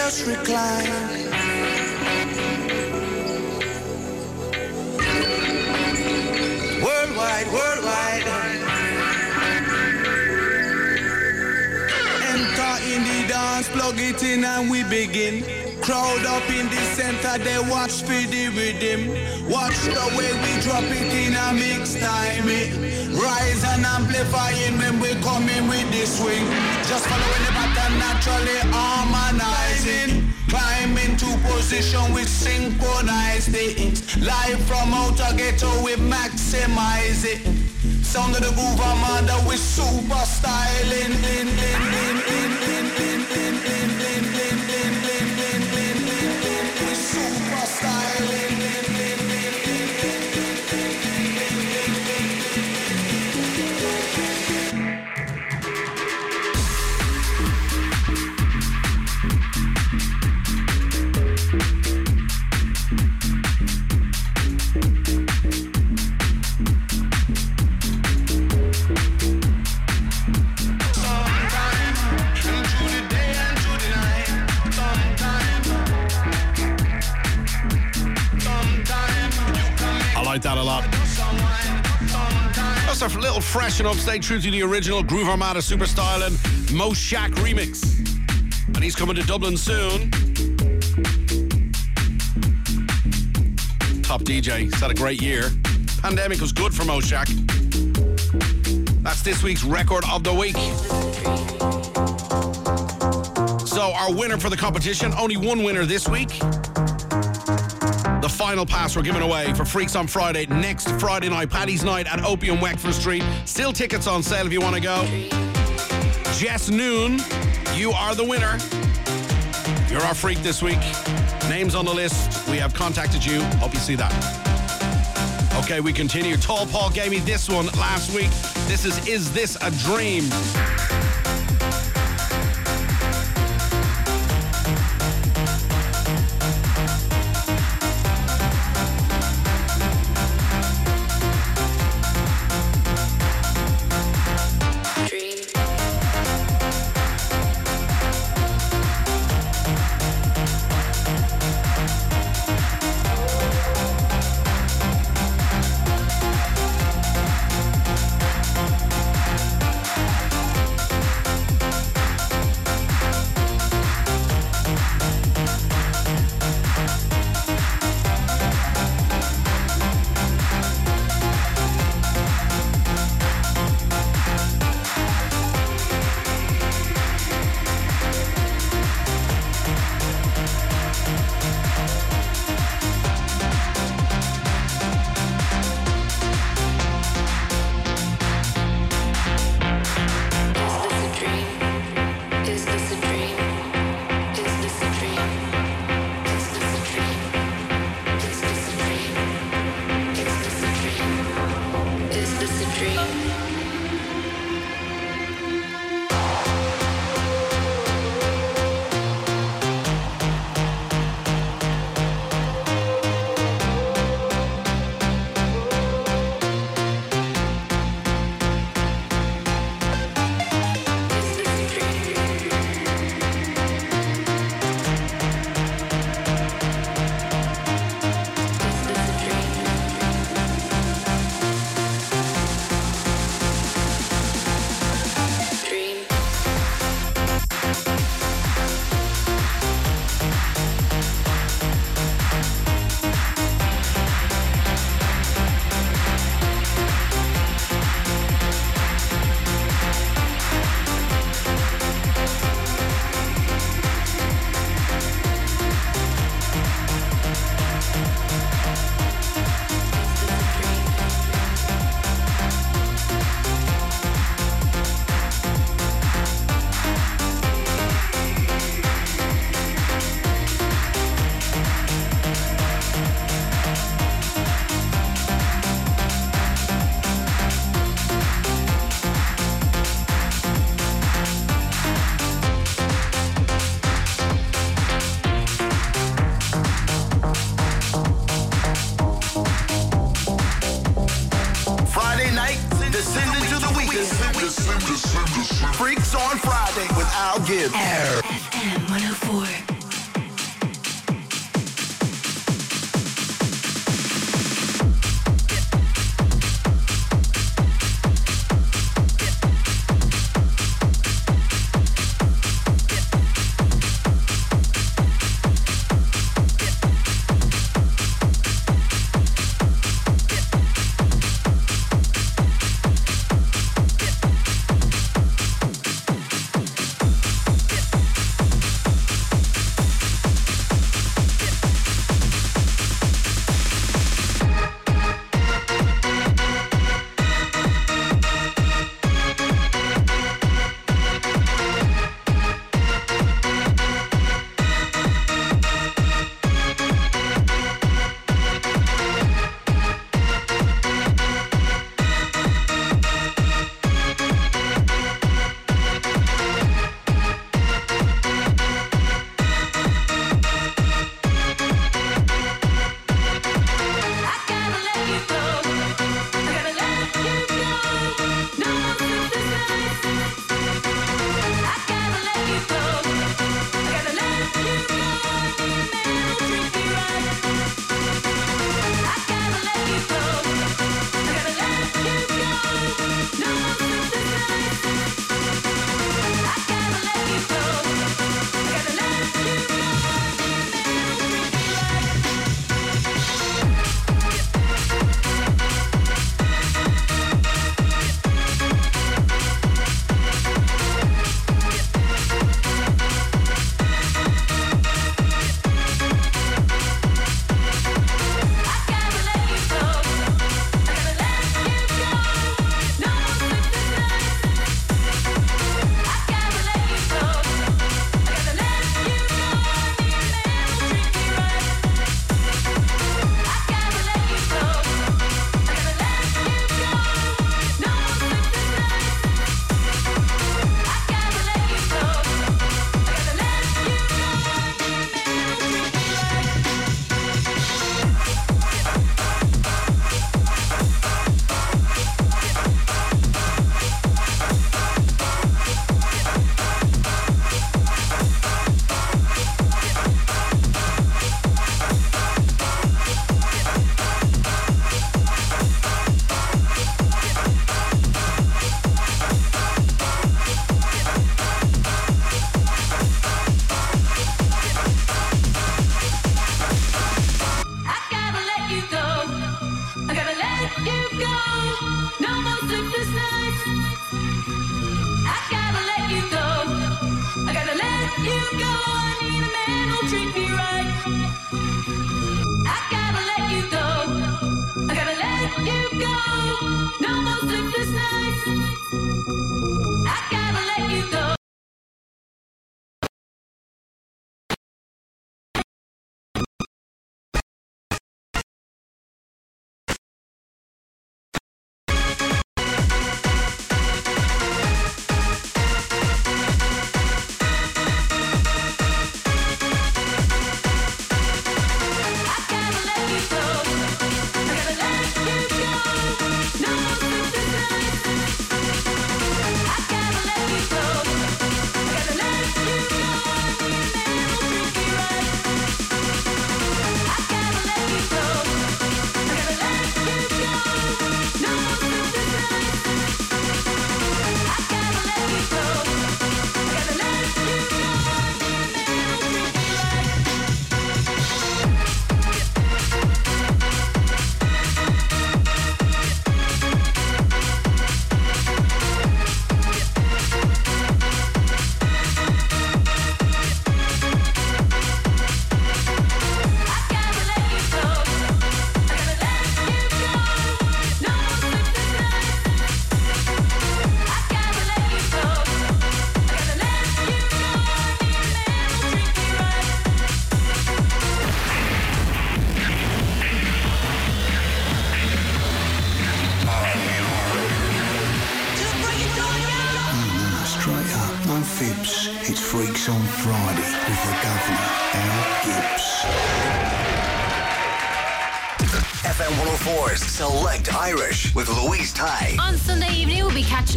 just recline. Worldwide, worldwide. Enter in the dance, plug it in and we begin. Crowd up in the center, they watch for the rhythm. Watch the way we drop it in a mix time. eh. Rise and amplifying when we come in with the swing. Just following the pattern naturally harmonizing. Climb into position with synchronized it. Live from outer ghetto we maximize it. Sound of the groove armada with super styling. Lin, lin, lin, lin, lin, lin, lin, lin, lin, lin, A little freshen up, stay true to the original Groove Armada Super Styling Mo Shack remix. And he's coming to Dublin soon. Top DJ. He's had a great year. Pandemic was good for Mo Shack. That's this week's record of the week. So, our winner for the competition, only one winner this week. Final pass we're giving away for Freaks on Friday, next Friday night, Paddy's night at Opium Wexford Street. Still tickets on sale if you want to go. Jess Noon, you are the winner. You're our freak this week. Names on the list. We have contacted you. Hope you see that. Okay, we continue. Tall Paul gave me this one last week. This is Is This a Dream?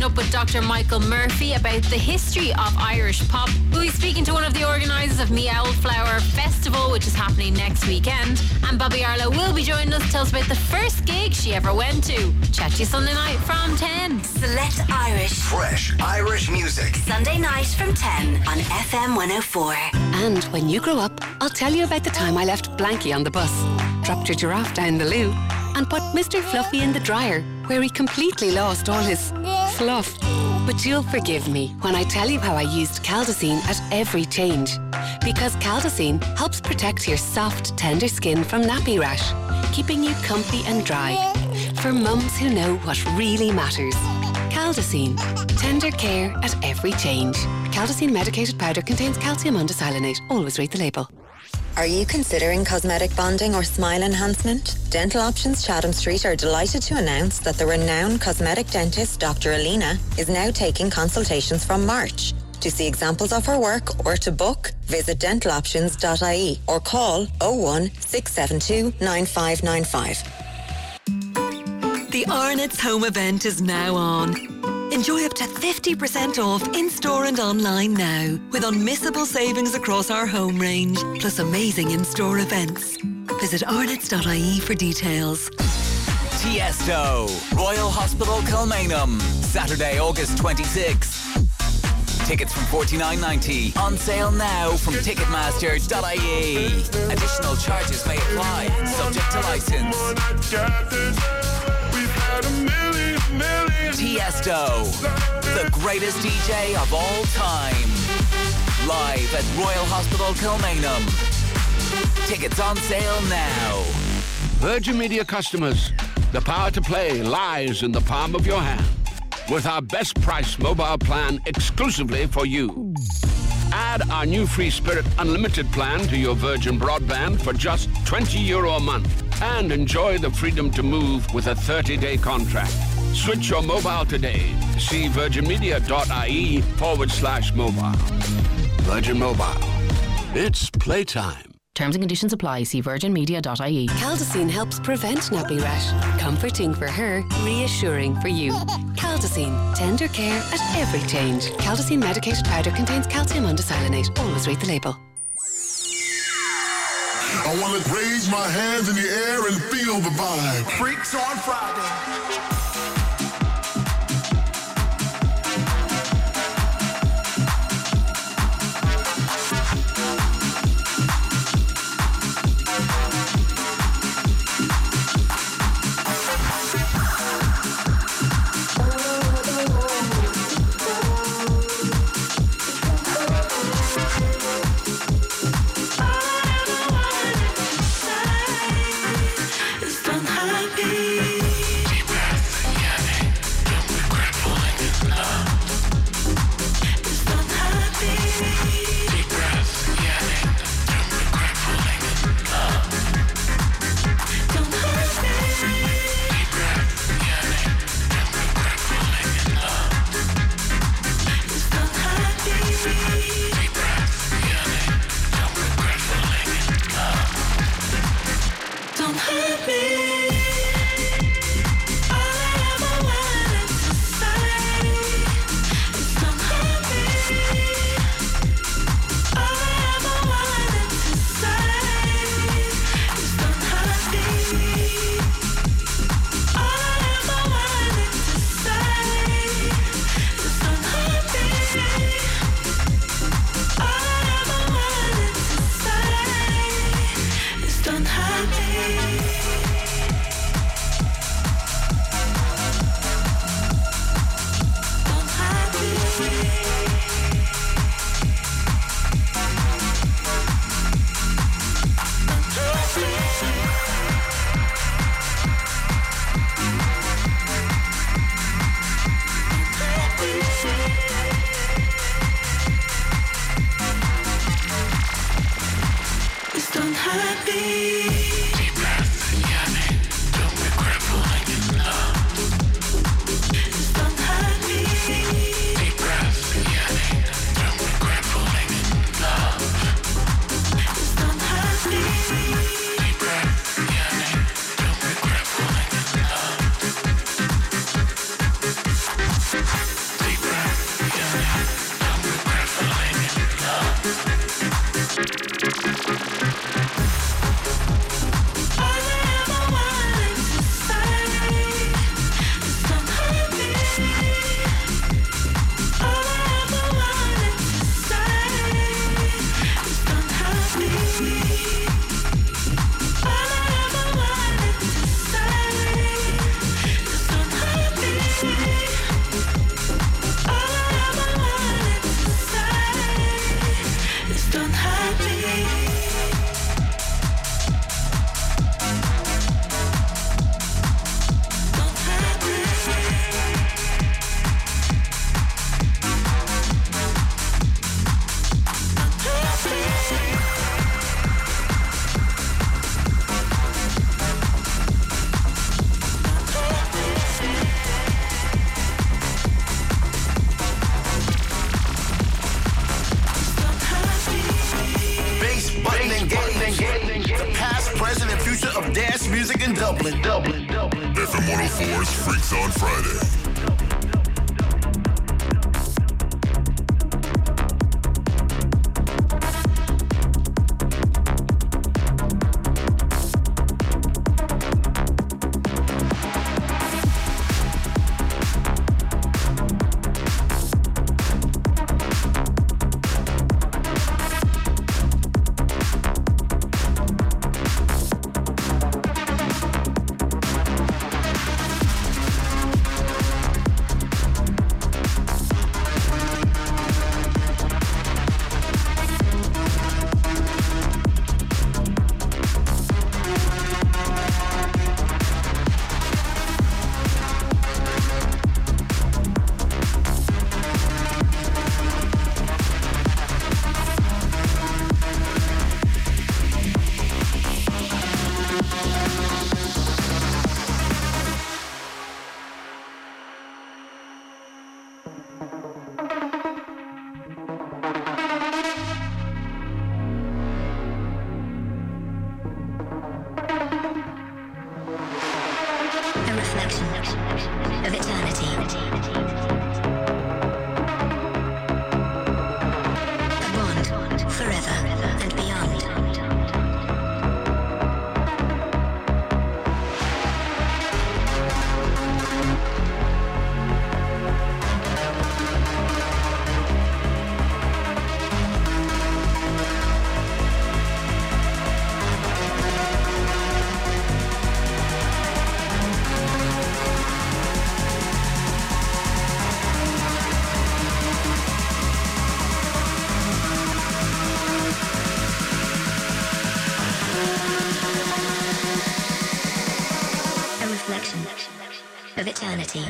Catching up with Dr. Michael Murphy about the history of Irish pop. We'll be speaking to one of the organisers of Meow Flower Festival, which is happening next weekend. And Bobbi Arlo will be joining us to tell us about the first gig she ever went to. Chat to you Sunday night from 10. Select Irish. Fresh Irish music. Sunday night from 10 on FM 104. And when you grow up, I'll tell you about the time I left Blanky on the bus, dropped your giraffe down the loo, and put Mr. Fluffy in the dryer, where he completely lost all his fluff. But you'll forgive me when I tell you how I used Caldesene at every change. Because Caldesene helps protect your soft, tender skin from nappy rash, keeping you comfy and dry. For mums who know what really matters. Caldesene. Tender care at every change. Caldesene medicated powder contains calcium undecylenate. Always read the label. Are you considering cosmetic bonding or smile enhancement? Dental Options Chatham Street are delighted to announce that the renowned cosmetic dentist Dr. Alina is now taking consultations from March. To see examples of her work or to book, visit dentaloptions.ie or call 01 672 9595. The Arnott's home event is now on. Enjoy up to 50% off in store and online now with unmissable savings across our home range, plus amazing in store events. Visit arnotts.ie for details. Tiesto, Royal Hospital Kilmainham, Saturday, August 26th. Tickets from 49.90 on sale now from Ticketmaster.ie. Additional charges may apply, subject to license. Tiesto, the greatest DJ of all time. Live at Royal Hospital Kilmainham. Tickets on sale now. Virgin Media customers, the power to play lies in the palm of your hand with our best price mobile plan exclusively for you. Add our new free Spirit Unlimited plan to your Virgin broadband for just 20 euro a month and enjoy the freedom to move with a 30-day contract. Switch your mobile today. See virginmedia.ie forward slash mobile. Virgin Mobile. It's playtime. Terms and conditions apply. See virginmedia.ie. Caldesene helps prevent nappy rash. Comforting for her, reassuring for you. Caldesene, tender care at every change. Caldesene medicated powder contains calcium undecylenate. Always read the label. I want to raise my hands in the air and feel the vibe. Freaks on Friday.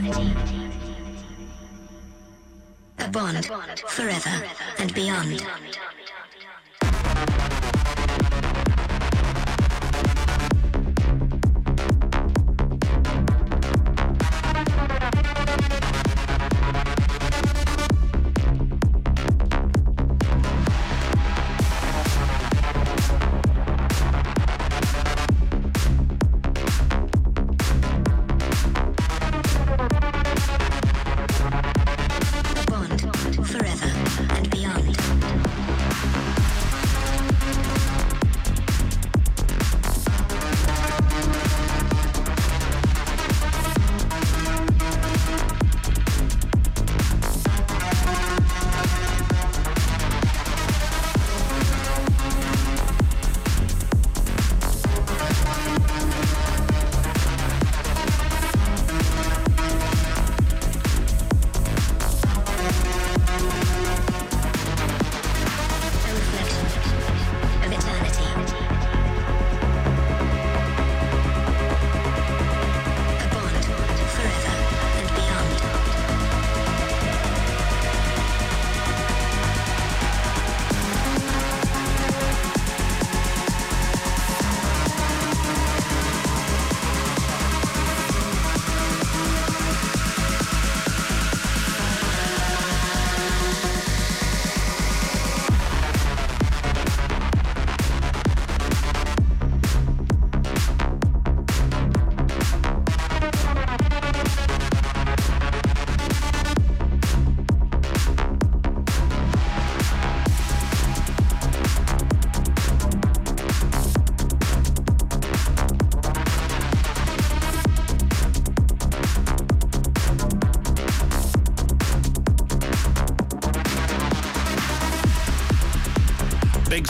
A bond forever and beyond.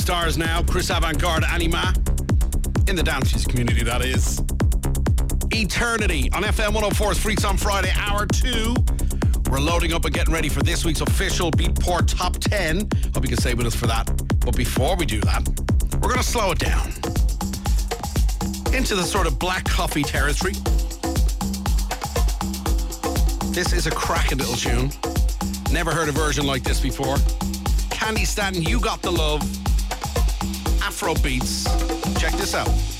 Stars now. Chris Avantgarde, Anyma. In the dance music community, that is. Eternity on FM 104's Freaks on Friday, hour two. We're loading up and getting ready for this week's official Beatport Top 10. Hope you can stay with us for that. But before we do that, we're going to slow it down into the sort of black coffee territory. This is a cracking little tune. Never heard a version like this before. Candi Staton, You Got the Love. Afro Beats. Check this out.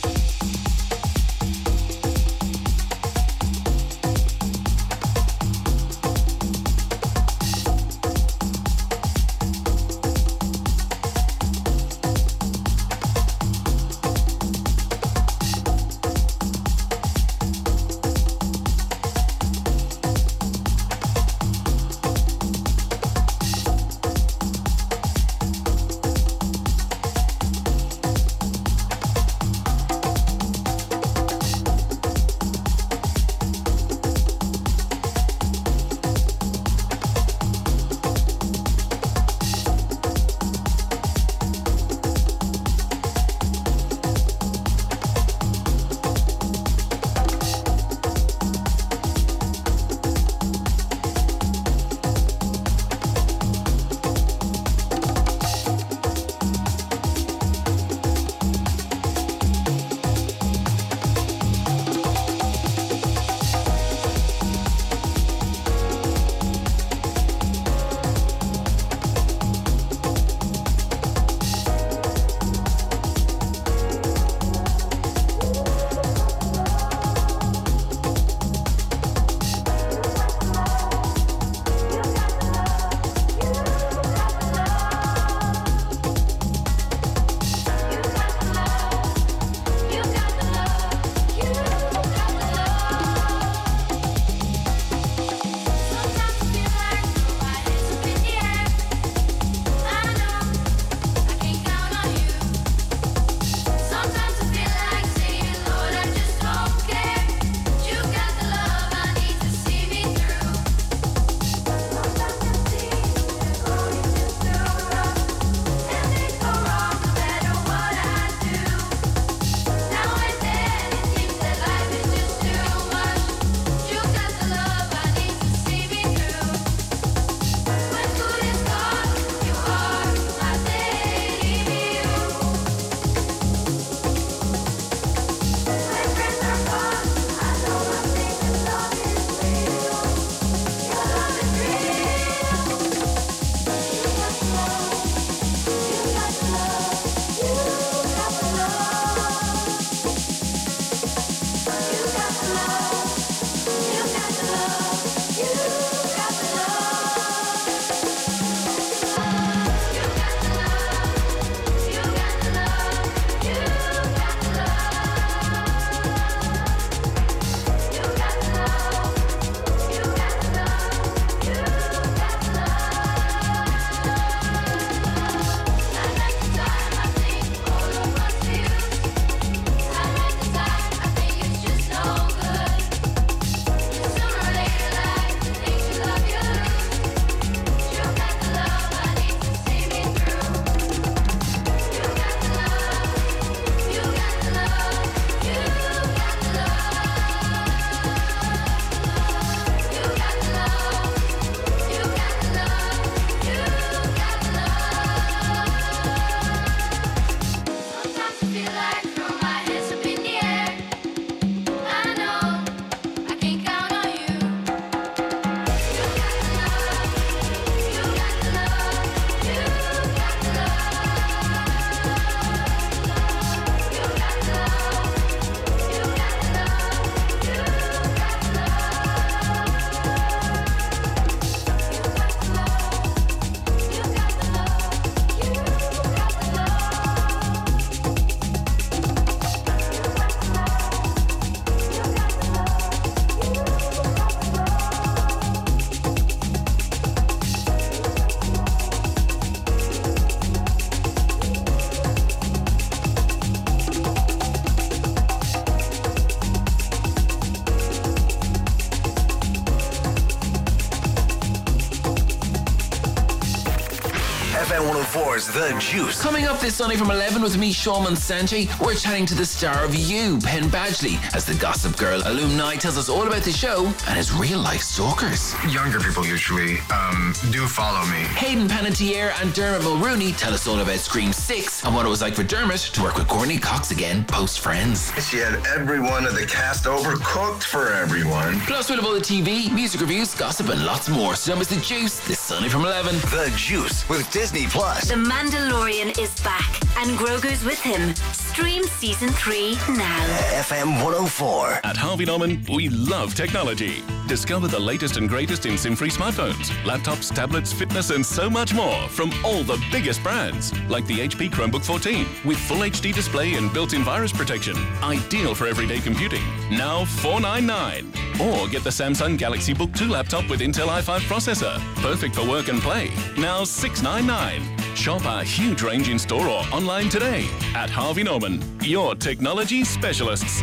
Juice. Coming up this Sunday from 11 with me, Shawman Sanchi, we're chatting to the star of You, Penn Badgley, as the Gossip Girl alumni tells us all about the show and his real life stalkers. Younger people usually uh, um, do follow me. Hayden Panettiere and Dermot Mulroney tell us all about Scream 6 and what it was like for Dermot to work with Courteney Cox again post Friends. She had every one of the cast overcooked for everyone. Plus, we'll have all the TV, music reviews, gossip, and lots more. So don't miss The Juice this Sunday from 11. The Juice with Disney Plus. The Mandalorian is back, and Grogu's with him. Stream season three now. FM 104. At Harvey Norman, we love technology. Discover the latest and greatest in SIM-free smartphones, laptops, tablets, fitness, and so much more from all the biggest brands, like the HP Chromebook 14 with full HD display and built-in virus protection, ideal for everyday computing. Now 499. Or get the Samsung Galaxy Book 2 laptop with Intel i5 processor, perfect for work and play. Now 699. Shop our huge range in store or online today at Harvey Norman, your technology specialists.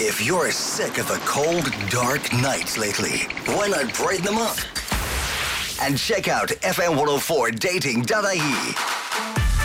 If you're sick of the cold, dark nights lately, why not brighten them up? And check out FM104dating.ie.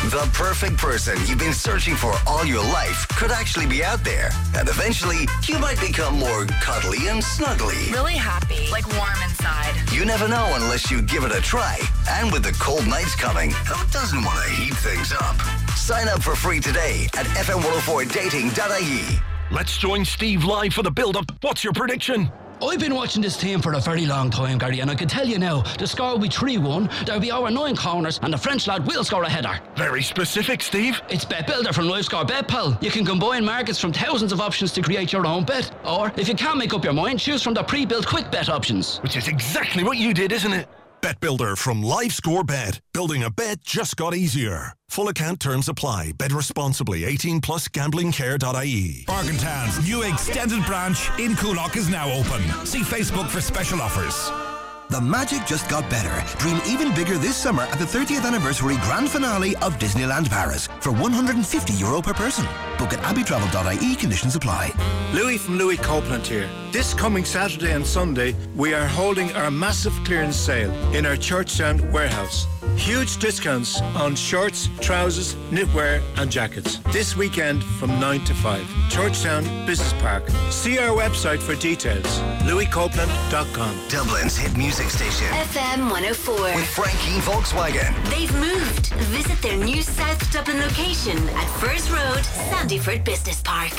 The perfect person you've been searching for all your life could actually be out there. And eventually, you might become more cuddly and snuggly. Really happy, like warm inside. You never know unless you give it a try. And with the cold nights coming, who doesn't want to heat things up? Sign up for free today at FM104dating.ie. Let's join Steve live for the build-up. What's your prediction? I've been watching this team for a very long time, Gary, and I can tell you now, the score will be 3 1. There'll be over nine corners, and the French lad will score a header. Very specific, Steve. It's Bet Builder from LiveScore Bet, pal. You can combine markets from thousands of options to create your own bet. Or, if you can't make up your mind, choose from the pre built quick bet options. Which is exactly what you did, isn't it? Bet Builder from LiveScore Bet. Building a bet just got easier. Full account terms apply. Bet responsibly. 18 plus gamblingcare.ie. Bargaintown's new extended branch in Coolock is now open. See Facebook for special offers. The magic just got better. Dream even bigger this summer at the 30th anniversary grand finale of Disneyland Paris for 150 euro per person. Book at abbeytravel.ie. Conditions apply. Louis from Louis Copeland here. This coming Saturday and Sunday, we are holding our massive clearance sale in our Churchtown warehouse. Huge discounts on shorts, trousers, knitwear, and jackets. This weekend from 9 to 5. Churchtown Business Park. See our website for details. louiscopeland.com. Dublin's hit music station. FM 104. With Frank Keane Volkswagen. They've moved. Visit their new South Dublin location at First Road, Sandyford Business Park. 5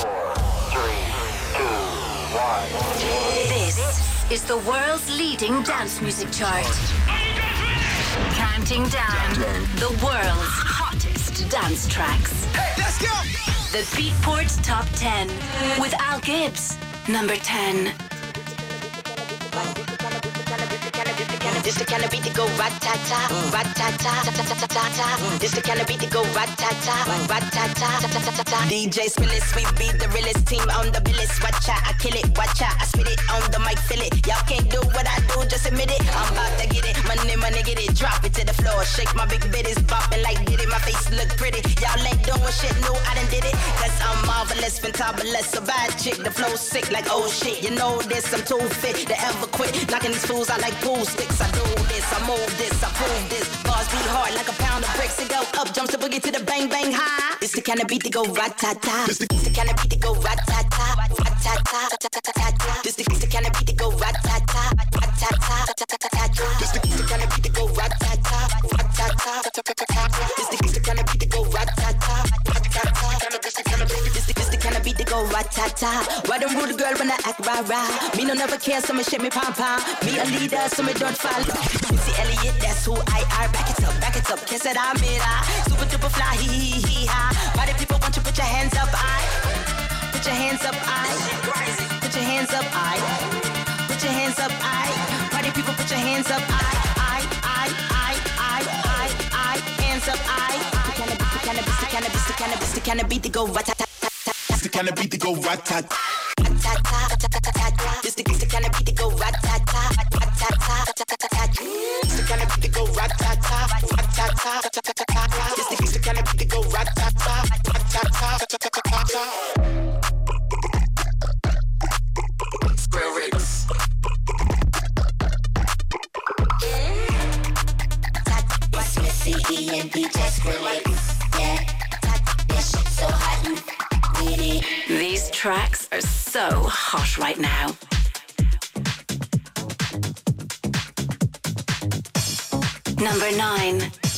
4 3 2 1 This is the world's leading dance music chart. Counting down the world's hottest dance tracks. Hey, let's go! The Beatport Top 10 with Al Gibbs, number 10. Mm. This the kind of beat that go rat-ta-ta, rat-ta-ta, ta-ta-ta-ta-ta. This the kind of beat that go rat-ta-ta, rat-ta-ta, ta-ta-ta-ta. DJ Spillis, we be the realest team on the billis. Watch out, I kill it, watch out, I spit it on the mic, feel it. Y'all can't do what I do, just admit it. I'm about to get it, money, money, get it, drop it to the floor. Shake my big bitties, bopping like did it. My face look pretty. Y'all ain't doing shit new, I done did it. Cause I'm marvelous, fantabulous, a bad chick. The flow sick like oh shit. You know this, I'm too fit to ever quit. Knocking these fools out like pool sticks. I do this, I move this, I prove this. Bars beat hard like a pound of bricks. It go up, jumps the boogie to the bang bang high. It's the kind of beat that go rat ta ta. It's the kind of beat that go rat ta ta, rat ta ta, ta ta ta ta. This the kind of beat that go rat ta ta, rat ta ta, ta ta ta ta. This the kind of beat that go rat ta ta, rat ta ta, ta ta ta ta. This the the kind of beat that This the kind of beat this the kind of beat that go rat ta ta. Why them rude girl when I act rah rah? Me no never care, so me shake me pom pom. Me a leader, so me don't follow. Missy Elliott, that's who I are. Back it up, back it up. Say that I'm it. ah. Super duper fly, hee hee hee ha. Why the people want you put your hands up, I. Put your hands up, I. Put your hands up, I. Put your hands up, I. The people put your hands up, I. I, I, I, I, I, I. Hands up, I kind of beat, the kind go rat tat. The cannabis of go rat tat. This the cannabis, the beat go rat tat tat tat tat tat tat. This the cannabis, the beat go rat tat tat rat. This the kind of beat go rat tat tat rat tat tat tat tat tat. Square Riggs. C E N D just. These tracks are so hot right now. Number 9.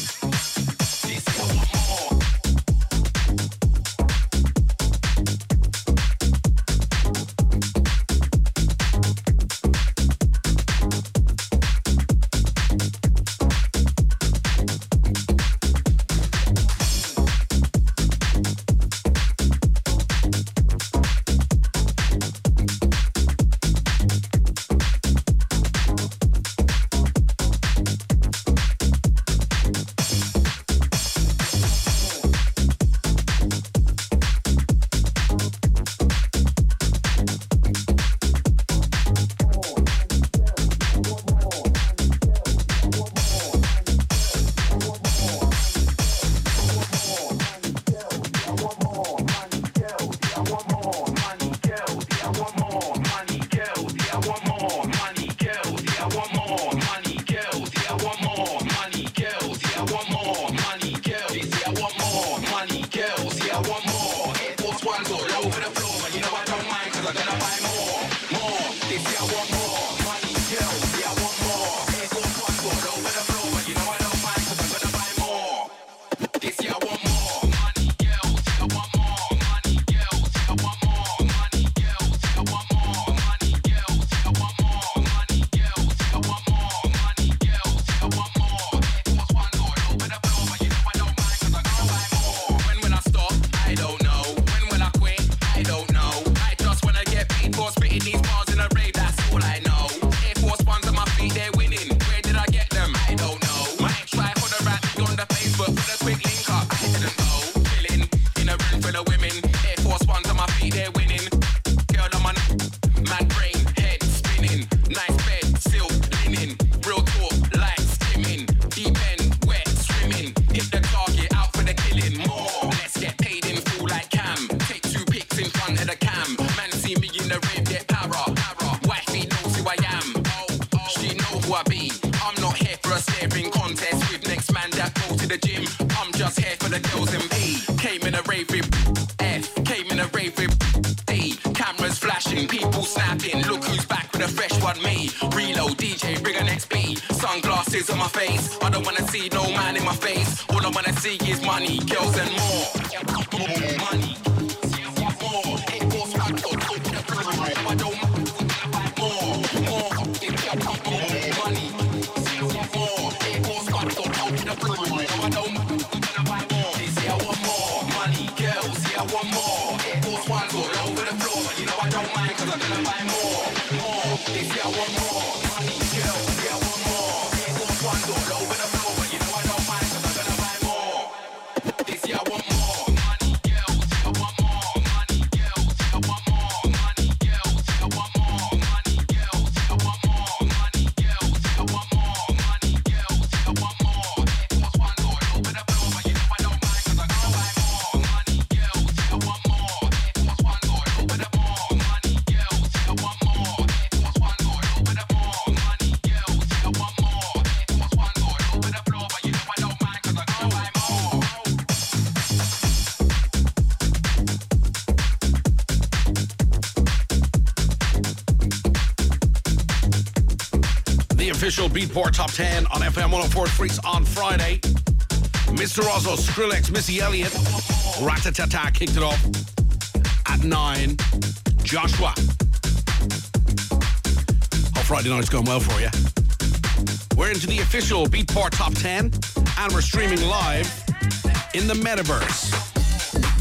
Beatport Top 10 on FM 104 Freaks on Friday. Mr. Oizo, Skrillex, Missy Elliott, Ratatata kicked it off at 9. Joshua. Hope Friday night's going well for you. We're into the official Beatport Top 10 and we're streaming live in the metaverse.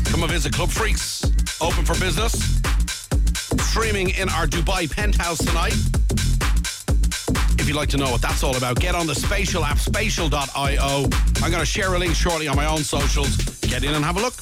Come and visit Club Freaks, open for business. Streaming in our Dubai penthouse tonight you'd like to know what that's all about, get on the Spatial app, spatial.io. I'm going to share a link shortly on my own socials. Get in and have a look.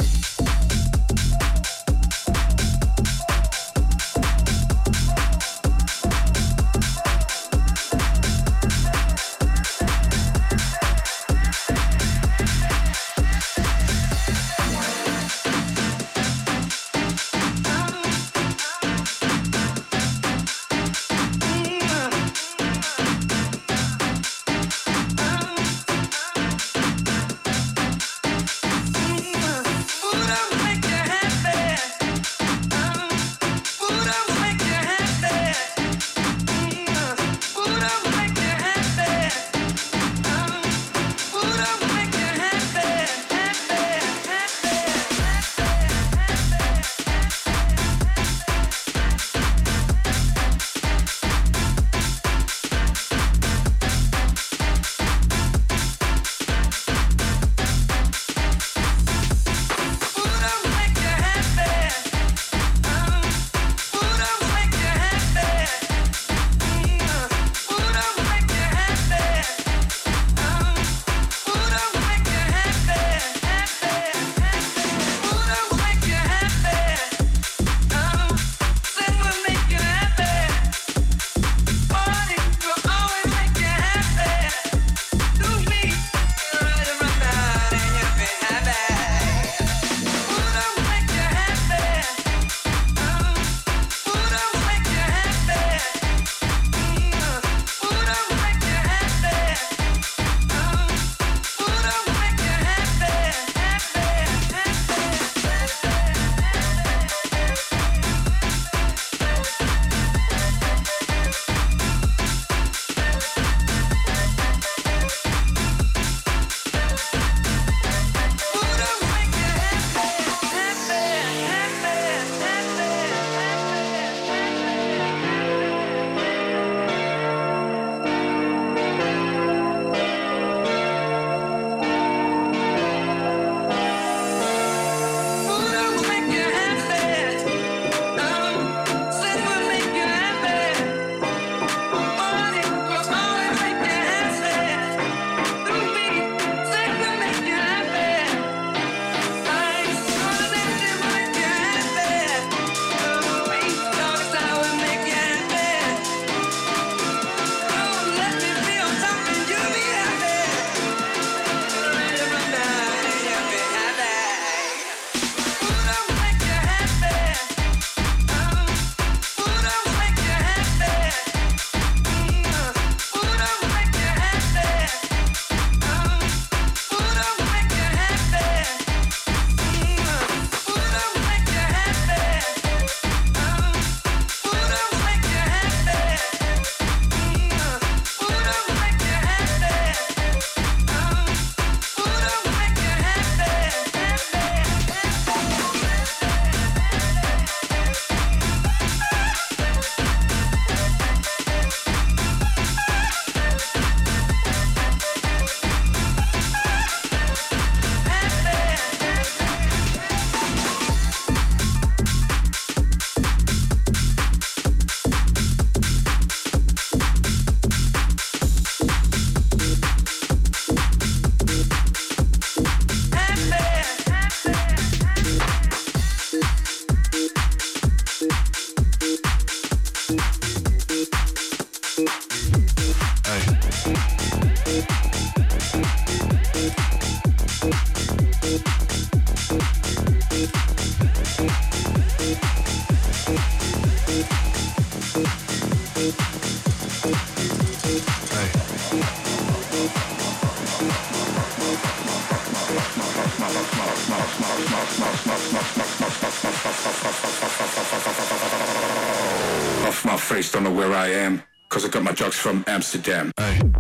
From Amsterdam. Off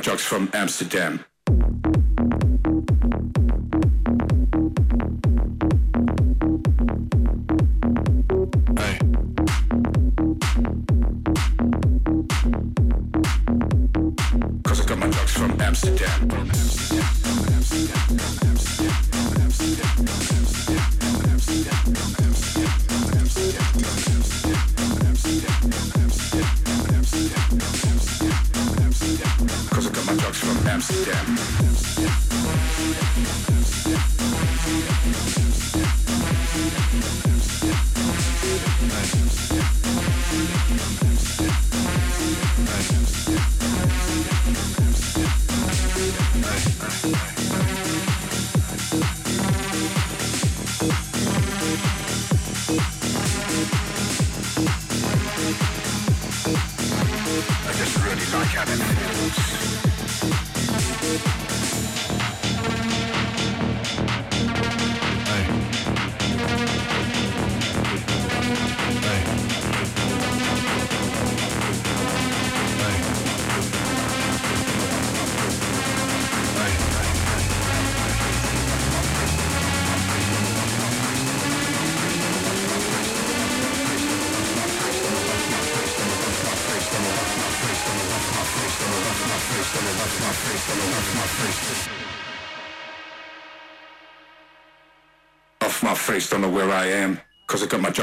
trucks from Amsterdam.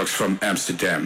From Amsterdam.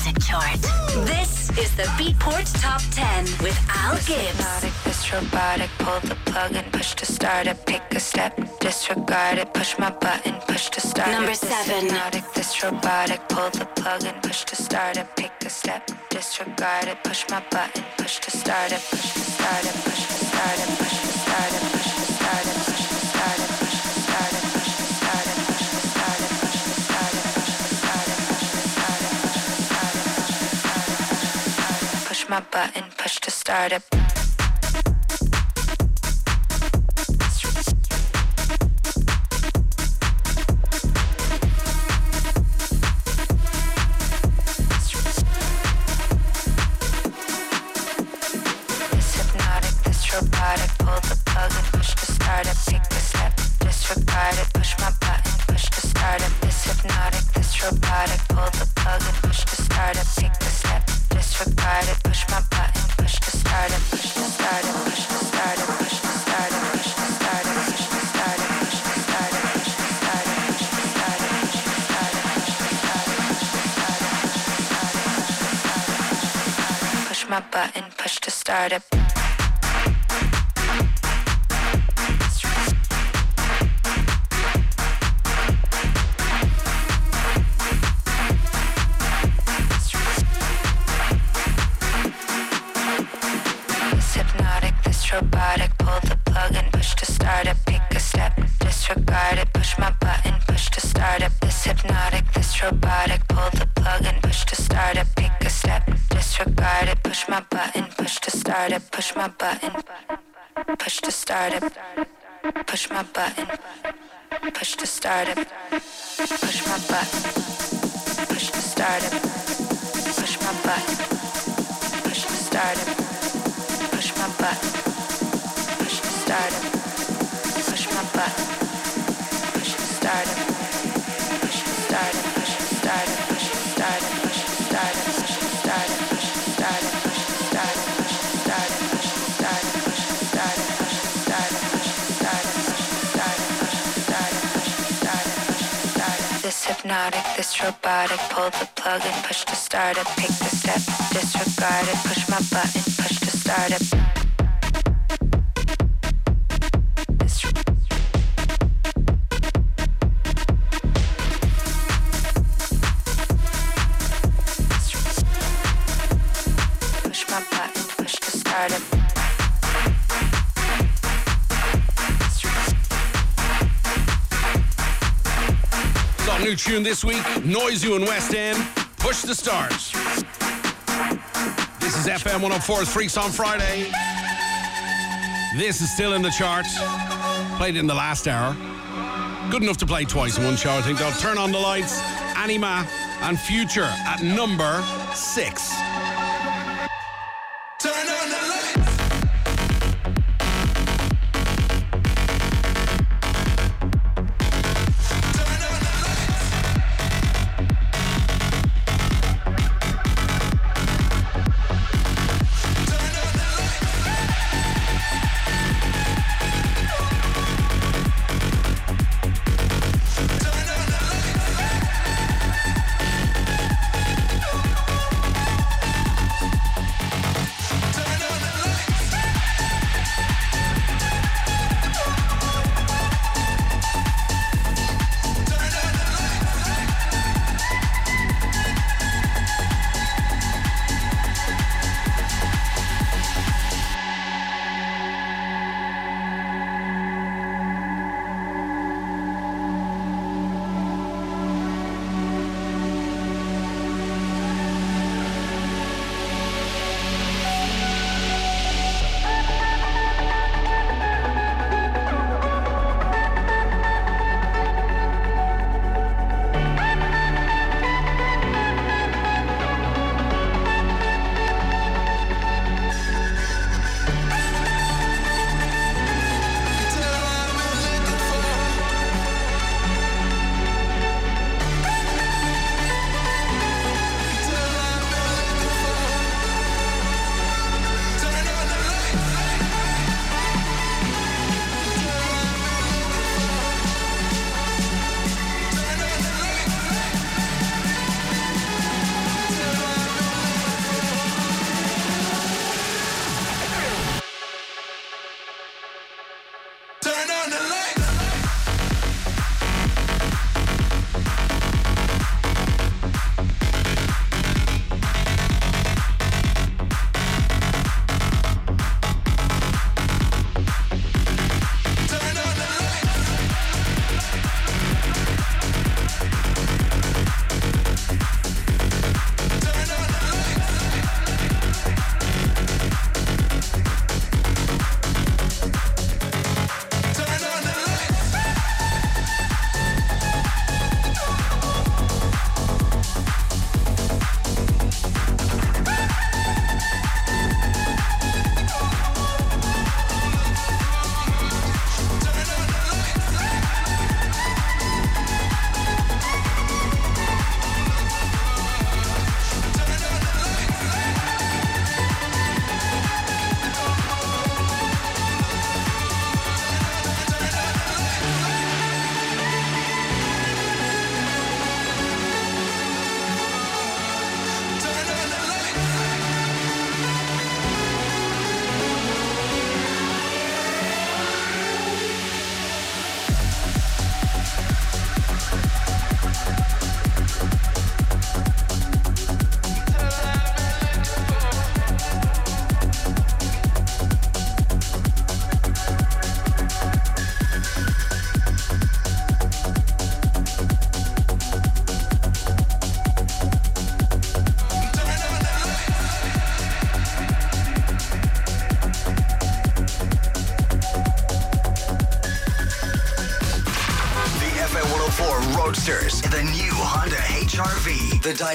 music chart. This is the Beatport Top 10 with Al Gibbs. This robotic, pull the plug and push to start it. Pick a step, disregard it. Push my button, push to start Number it. This seven. Hypnotic, this robotic, pull the plug and push to start it. Pick a step, disregard it. Push my button, push to start it. Push to start it, push to start it, push to start it, my button, push to start it. fourth Freaks on Friday. This is still in the charts. Played it in the last hour. Good enough to play twice in one show, I think, though. Turn on the lights, Anima, and Future at number six.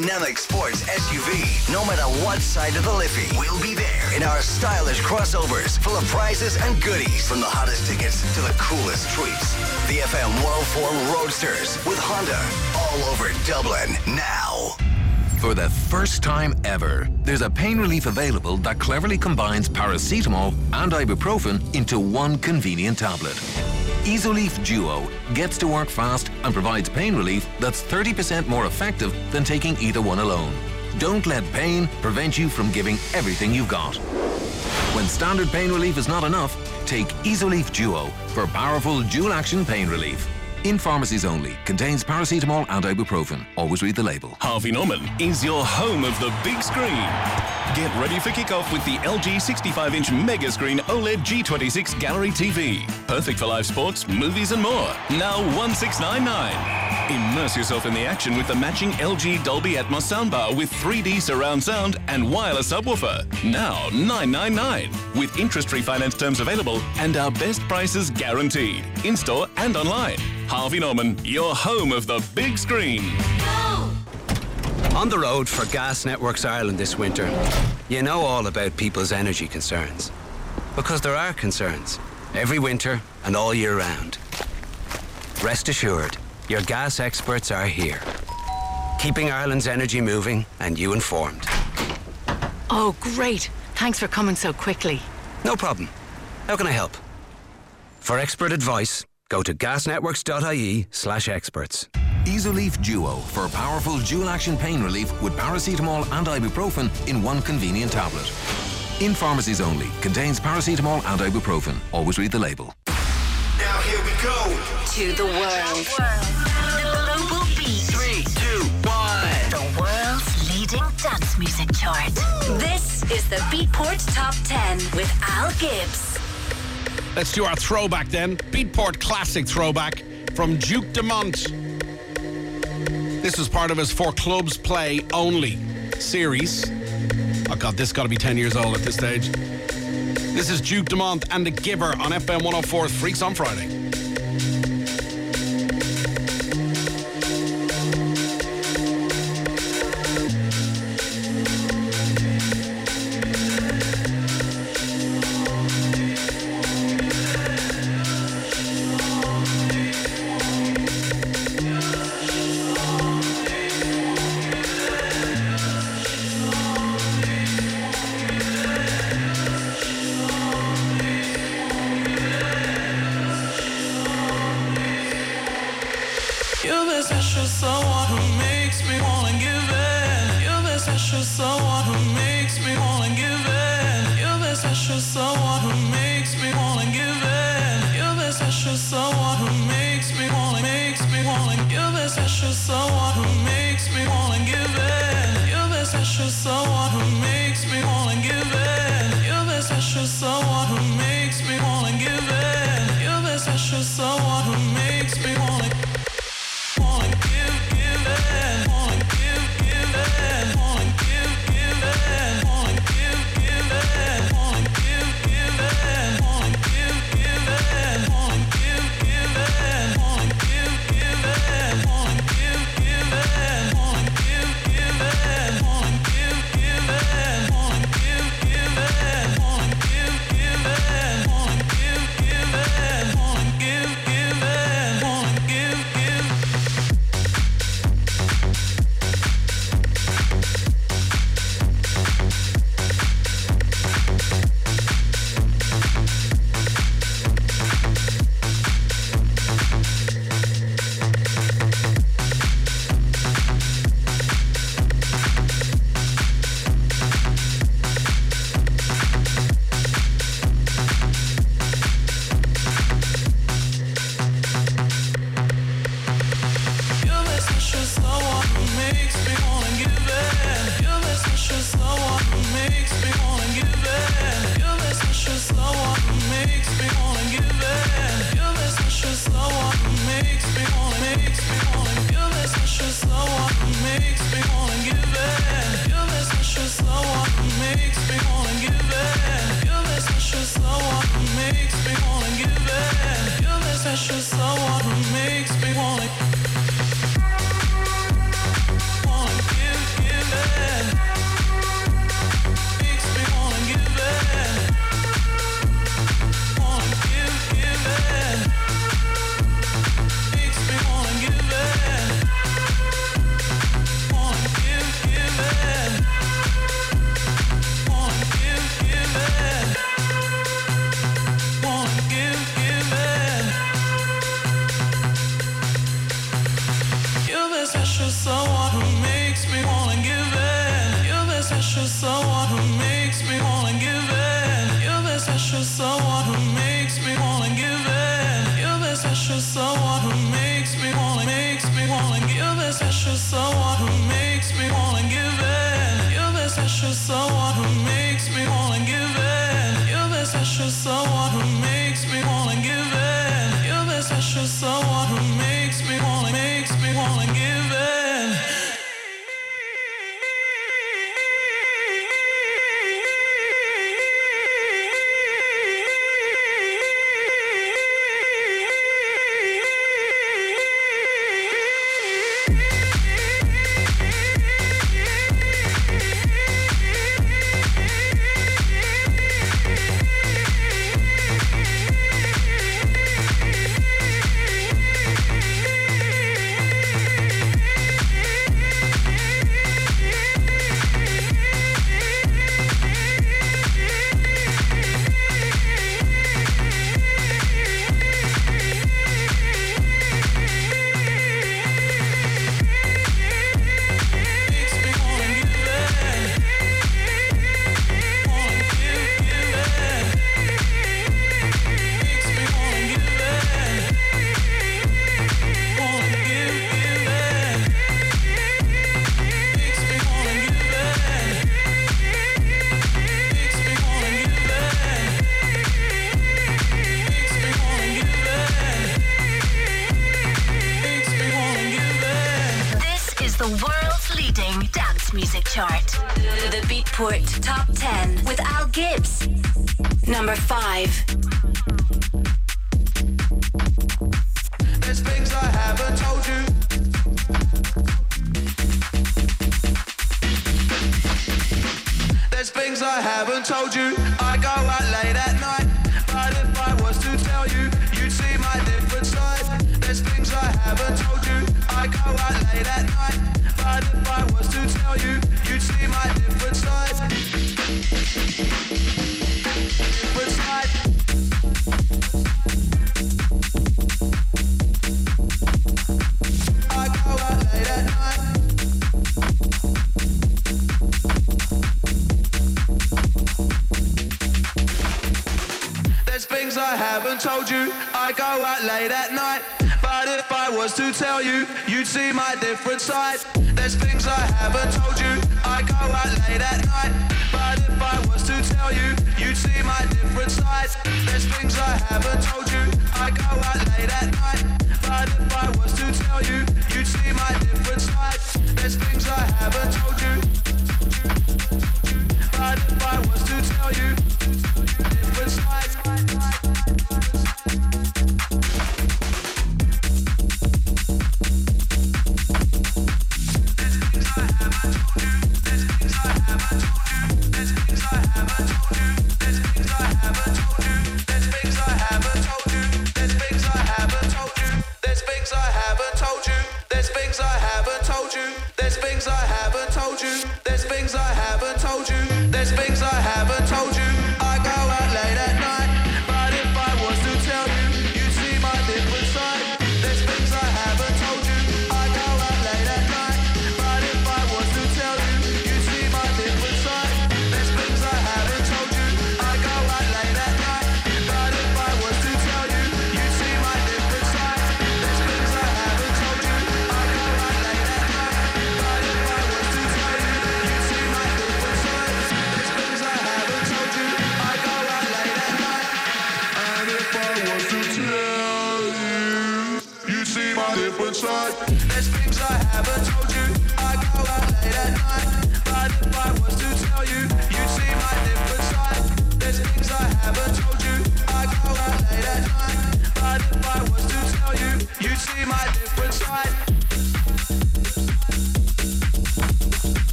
Dynamic sports SUV. No matter what side of the Liffey, we'll be there in our stylish crossovers, full of prizes and goodies, from the hottest tickets to the coolest treats. The FM 104 Roadsters with Honda, all over Dublin now. For the first time ever, there's a pain relief available that cleverly combines paracetamol and ibuprofen into one convenient tablet. Isoleaf Duo gets to work fast and provides pain relief that's 30% more effective than taking either one alone. Don't let pain prevent you from giving everything you've got. When standard pain relief is not enough, take Isoleaf Duo for powerful dual action pain relief. In pharmacies only. Contains paracetamol and ibuprofen. Always read the label. Harvey Norman is your home of the big screen. Get ready for kickoff with the LG 65 inch mega screen OLED G26 Gallery TV. Perfect for live sports, movies, and more. Now 1699. Immerse yourself in the action with the matching LG Dolby Atmos soundbar with 3D surround sound and wireless subwoofer. Now 999. With interest free finance terms available and our best prices guaranteed. In store and online. Harvey Norman, your home of the big screen. On the road for Gas Networks Ireland this winter, you know all about people's energy concerns. Because there are concerns, every winter and all year round. Rest assured, your gas experts are here, keeping Ireland's energy moving and you informed. Oh, great. Thanks for coming so quickly. No problem. How can I help? For expert advice, go to gasnetworks.ie slash experts. Isoleaf Duo for powerful dual action pain relief with paracetamol and ibuprofen in one convenient tablet. In pharmacies only. Contains paracetamol and ibuprofen. Always read the label. Now here we go. To the world. The global beat. Three, two, one. The world's leading dance music chart. This is the Beatport Top 10 with Al Gibbs. Let's do our throwback then. Beatport Classic throwback from Duke Dumont. This was part of his For Clubs Play Only series. Oh god, this got to be 10 years old at this stage. This is Duke Dumont and The Giver on FM 104's Freaks on Friday.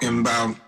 talking about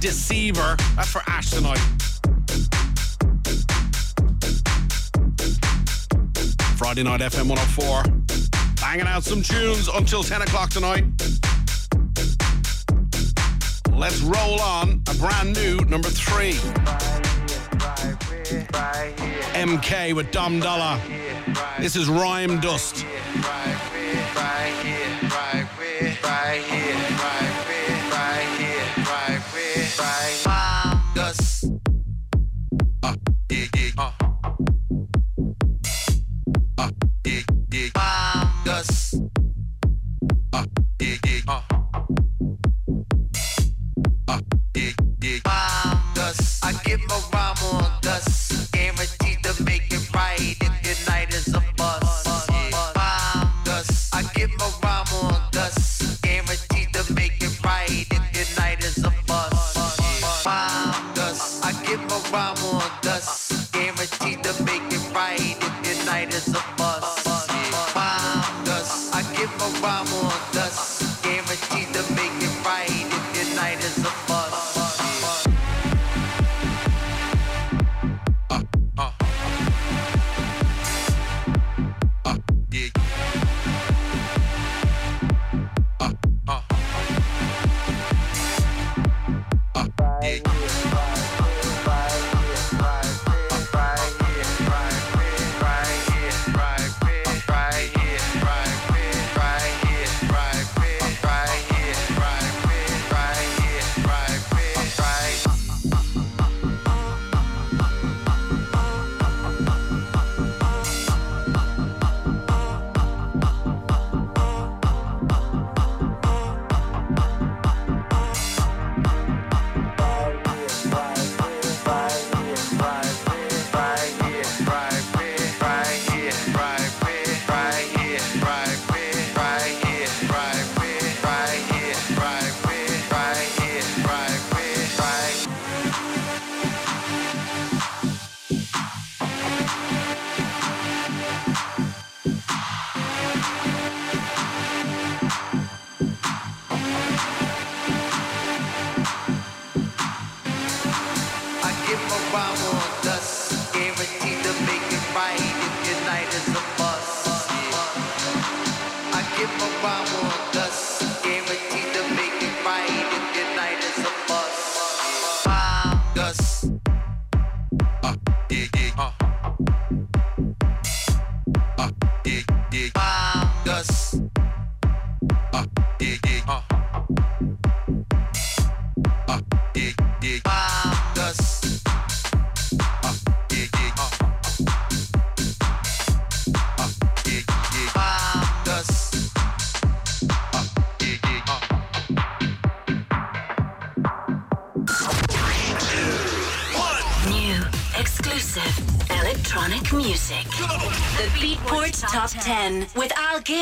Deceiver. That's for Ash tonight. Friday night FM 104. Banging out some tunes until 10 o'clock tonight. Let's roll on a brand new number three. MK with Dom Dolla. This is Rhyme Dust.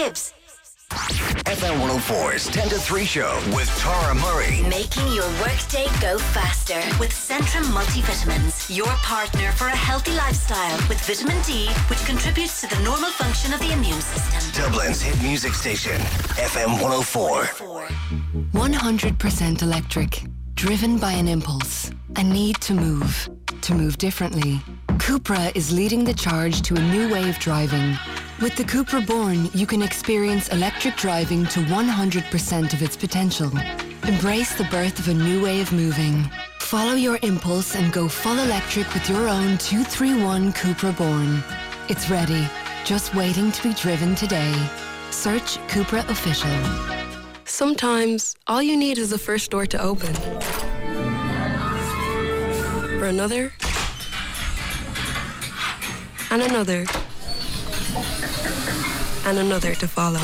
Al FM 104's 10 to 3 show with Tara Murray. Making your workday go faster with Centrum Multivitamins. Your partner for a healthy lifestyle with vitamin D, which contributes to the normal function of the immune system. Dublin's hit music station, FM 104. 100% electric, driven by an impulse, a need to move, to move differently. Cupra is leading the charge to a new way of driving. With the Cupra Born, you can experience electric driving to 100% of its potential. Embrace the birth of a new way of moving. Follow your impulse and go full electric with your own 231 Cupra Born. It's ready, just waiting to be driven today. Search Cupra Official. Sometimes all you need is the first door to open. For another, and another, and another to follow.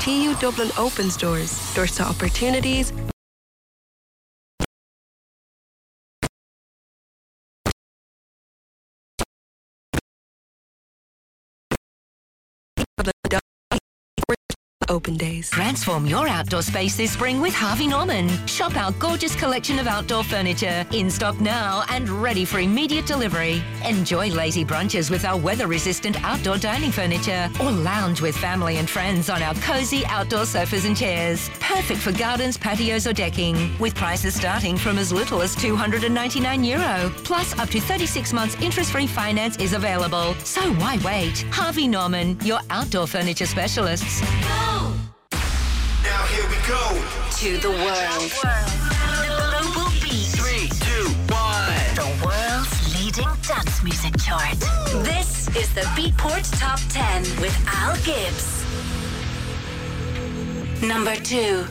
TU Dublin opens doors, doors to opportunities. Open days. Transform your outdoor space this spring with Harvey Norman. Shop our gorgeous collection of outdoor furniture in stock now and ready for immediate delivery. Enjoy lazy brunches with our weather-resistant outdoor dining furniture or lounge with family and friends on our cozy outdoor sofas and chairs. Perfect for gardens, patios or decking with prices starting from as little as 299 euro. Plus up to 36 months interest-free finance is available. So why wait? Harvey Norman, your outdoor furniture specialists. Now here we go. To the world. The global beat. Three, two, one. The world's leading dance music chart. This is the Beatport Top 10 with Al Gibbs. Number two.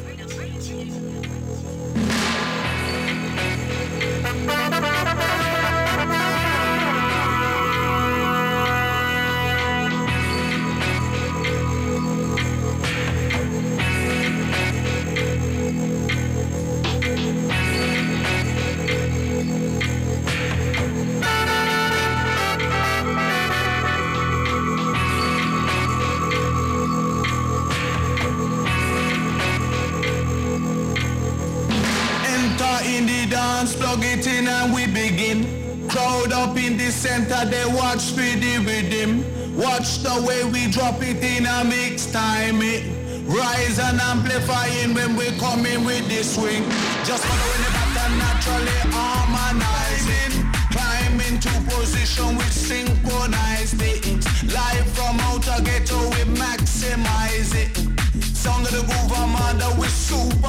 Center, they watch for the rhythm. Watch the way we drop it in a mix time. It rise and amplifying when we come in with the swing. Just following the pattern naturally harmonizing. Climb into position with synchronized beats. Live from outer ghetto, we maximize it. Sound of the groove armada, we super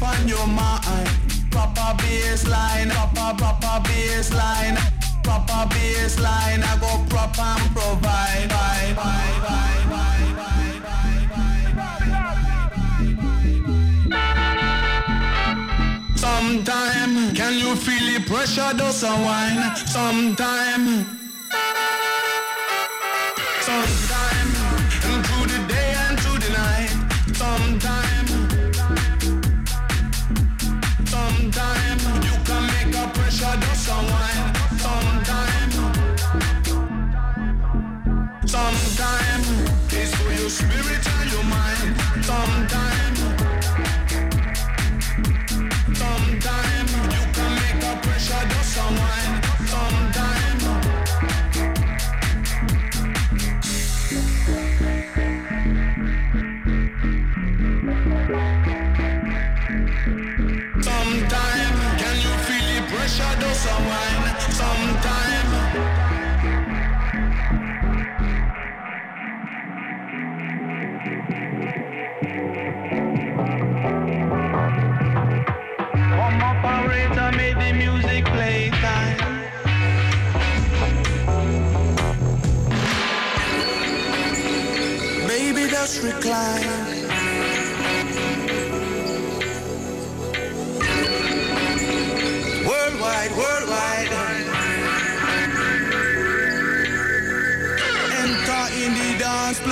must on your mind. Proper bass line, proper, proper bass line. Proper bass line, I go prop and provide. Bye, bye, bye, bye, bye, Sometime, can you feel the pressure does a wine? Sometime,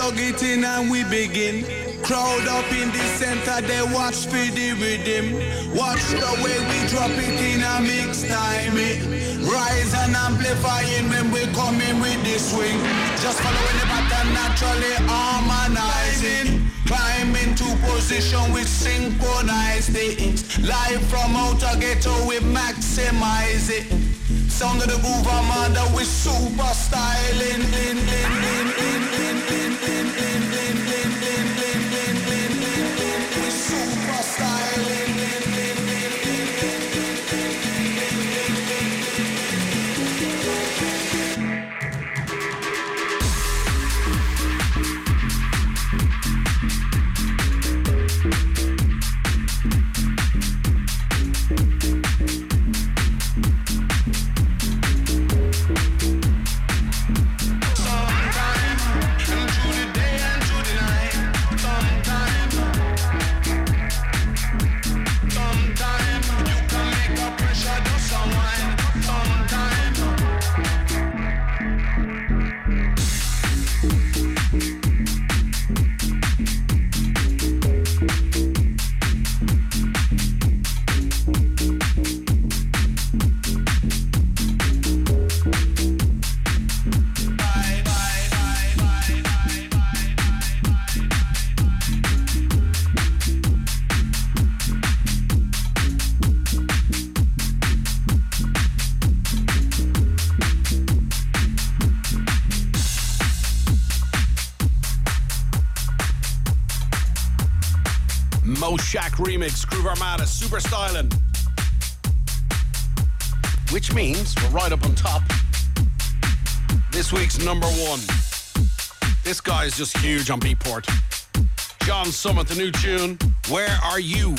plug it in and we begin. Crowd up in the center, they watch for the rhythm. Watch the way we drop it in a mix time. It rise and amplifying when we come in with the swing. Just following the pattern naturally harmonizing. Climb into position with synchronized things. Live from outer ghetto, we maximize it. Sound of the groove Armada with super styling. Lin, lin, lin, lin, number one. This guy is just huge on Beatport. John Summit, the new tune, Where Are You?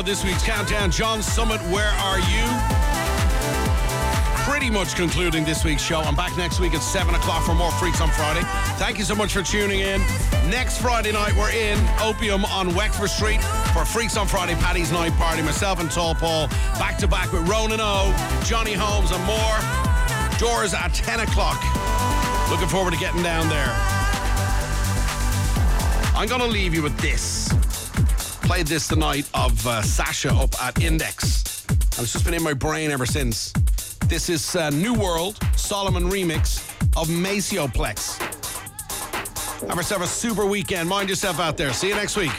Of this week's countdown. John Summit, where are you? Pretty much concluding this week's show. I'm back next week at 7 o'clock for more Freaks on Friday. Thank you so much for tuning in. Next Friday night, we're in Opium on Wexford Street for Freaks on Friday, Paddy's Night Party. Myself and Tall Paul back to back with Ronan O, Johnny Holmes, and more. Doors at 10 o'clock. Looking forward to getting down there. I'm going to leave you with this. Played this the night of uh, Sasha up at Index. And it's just been in my brain ever since. This is uh, New World Solomun remix of Macioplex. Have yourself a super weekend. Mind yourself out there. See you next week.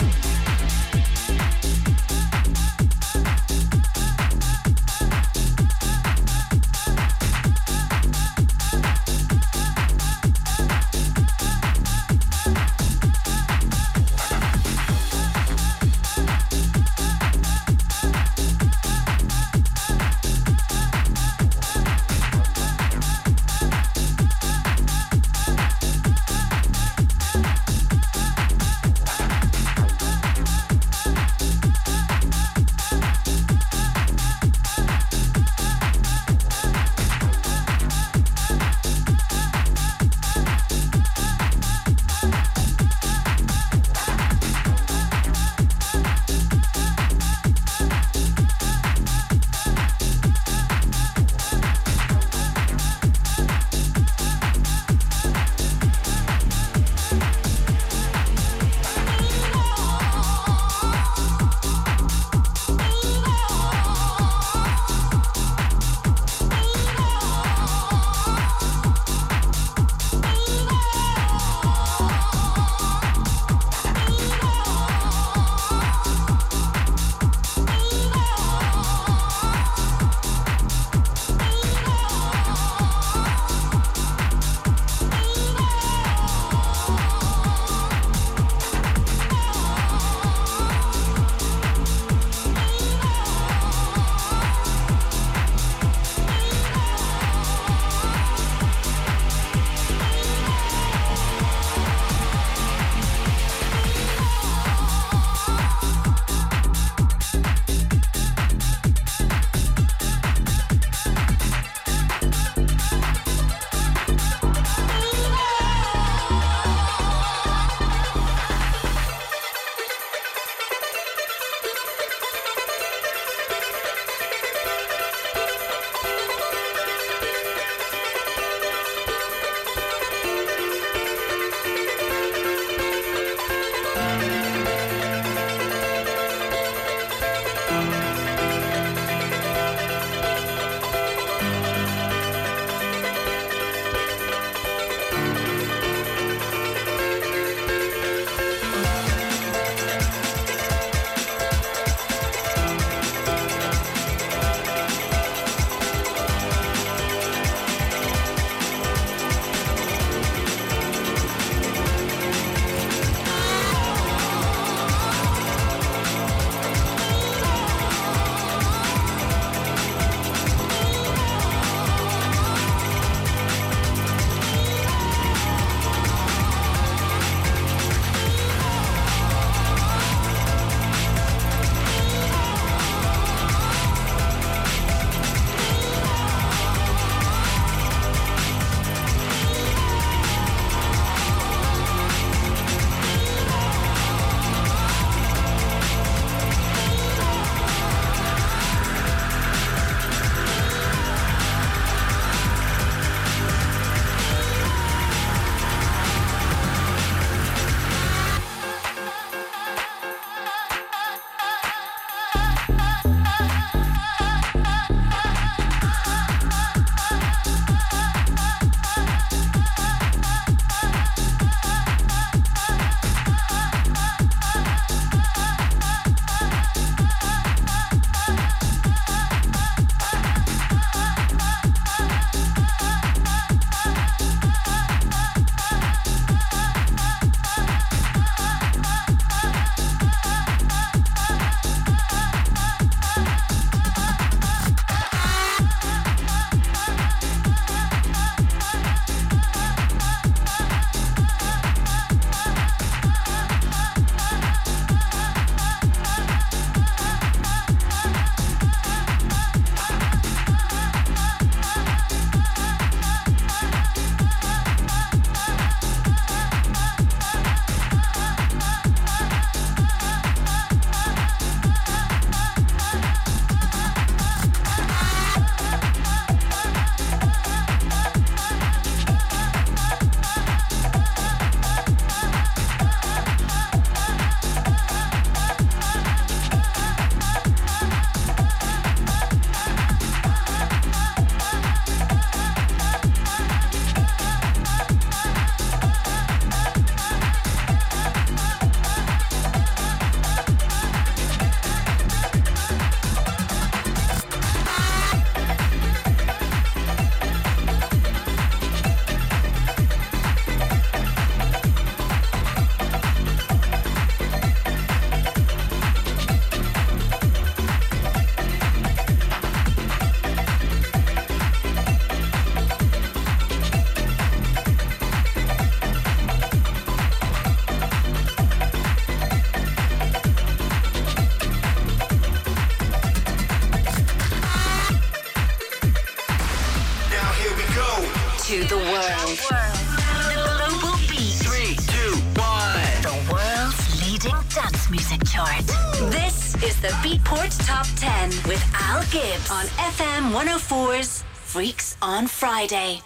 104's Freaks on Friday.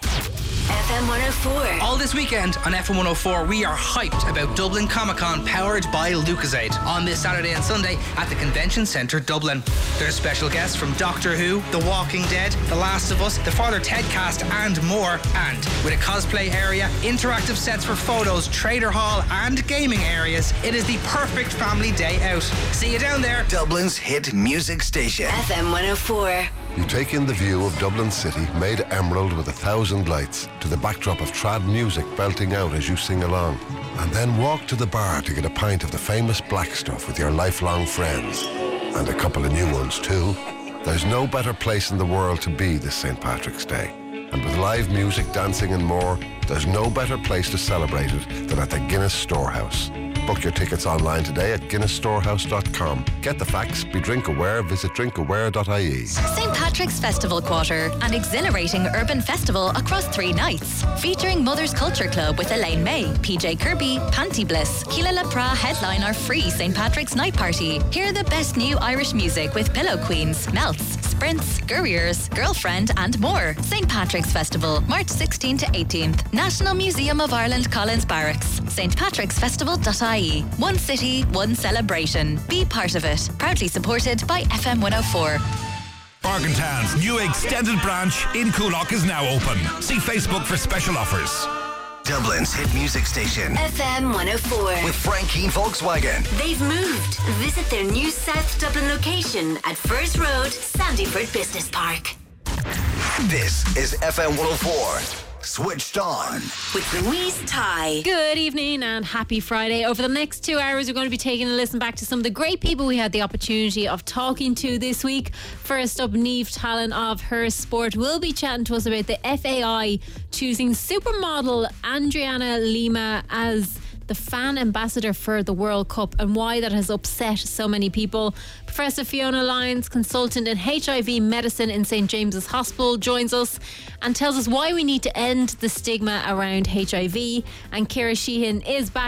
FM 104. All this weekend on FM 104, we are hyped about Dublin Comic Con powered by Lucozade on this Saturday and Sunday at the Convention Centre Dublin. There's special guests from Doctor Who, The Walking Dead, The Last of Us, the Father Ted cast, and more. And with a cosplay area, interactive sets for photos, trader hall, and gaming areas, it is the perfect family day out. See you down there. Dublin's hit music station. FM 104. You take in the view of Dublin City, made emerald with a thousand lights, to the backdrop of trad music belting out as you sing along. And then walk to the bar to get a pint of the famous black stuff with your lifelong friends. And a couple of new ones too. There's no better place in the world to be this St. Patrick's Day. And with live music, dancing and more, there's no better place to celebrate it than at the Guinness Storehouse. Book your tickets online today at guinnessstorehouse.com. Get the facts, be drink aware, visit drinkaware.ie. St. Patrick's Festival Quarter, an exhilarating urban festival across three nights, featuring Mother's Culture Club with Elaine May, PJ Kirby, Panti Bliss, Keela LaPra headline our free St. Patrick's Night Party. Hear the best new Irish music with Pillow Queens, Melts, Sprints, Gurriers, Girlfriend, and more. St. Patrick's Festival, March 16 to 18th. National Museum of Ireland Collins Barracks. stpatricksfestival.ie. One city, one celebration. Be part of it. Proudly supported by FM 104. Bargaintown's new extended branch in Coolock is now open. See Facebook for special offers. Dublin's hit music station. FM 104. With Frank Volkswagen. They've moved. Visit their new South Dublin location at First Road, Sandyford Business Park. This is FM 104. Switched on. With Louise Ty. Good evening and happy Friday. Over the next two hours, we're going to be taking a listen back to some of the great people we had the opportunity of talking to this week. First up, Niamh Tallon of Her Sport will be chatting to us about the FAI choosing supermodel Adriana Lima as the fan ambassador for the World Cup and why that has upset so many people. Professor Fiona Lyons, consultant in HIV medicine in St James's Hospital, joins us and tells us why we need to end the stigma around HIV. And Kira Sheehan is back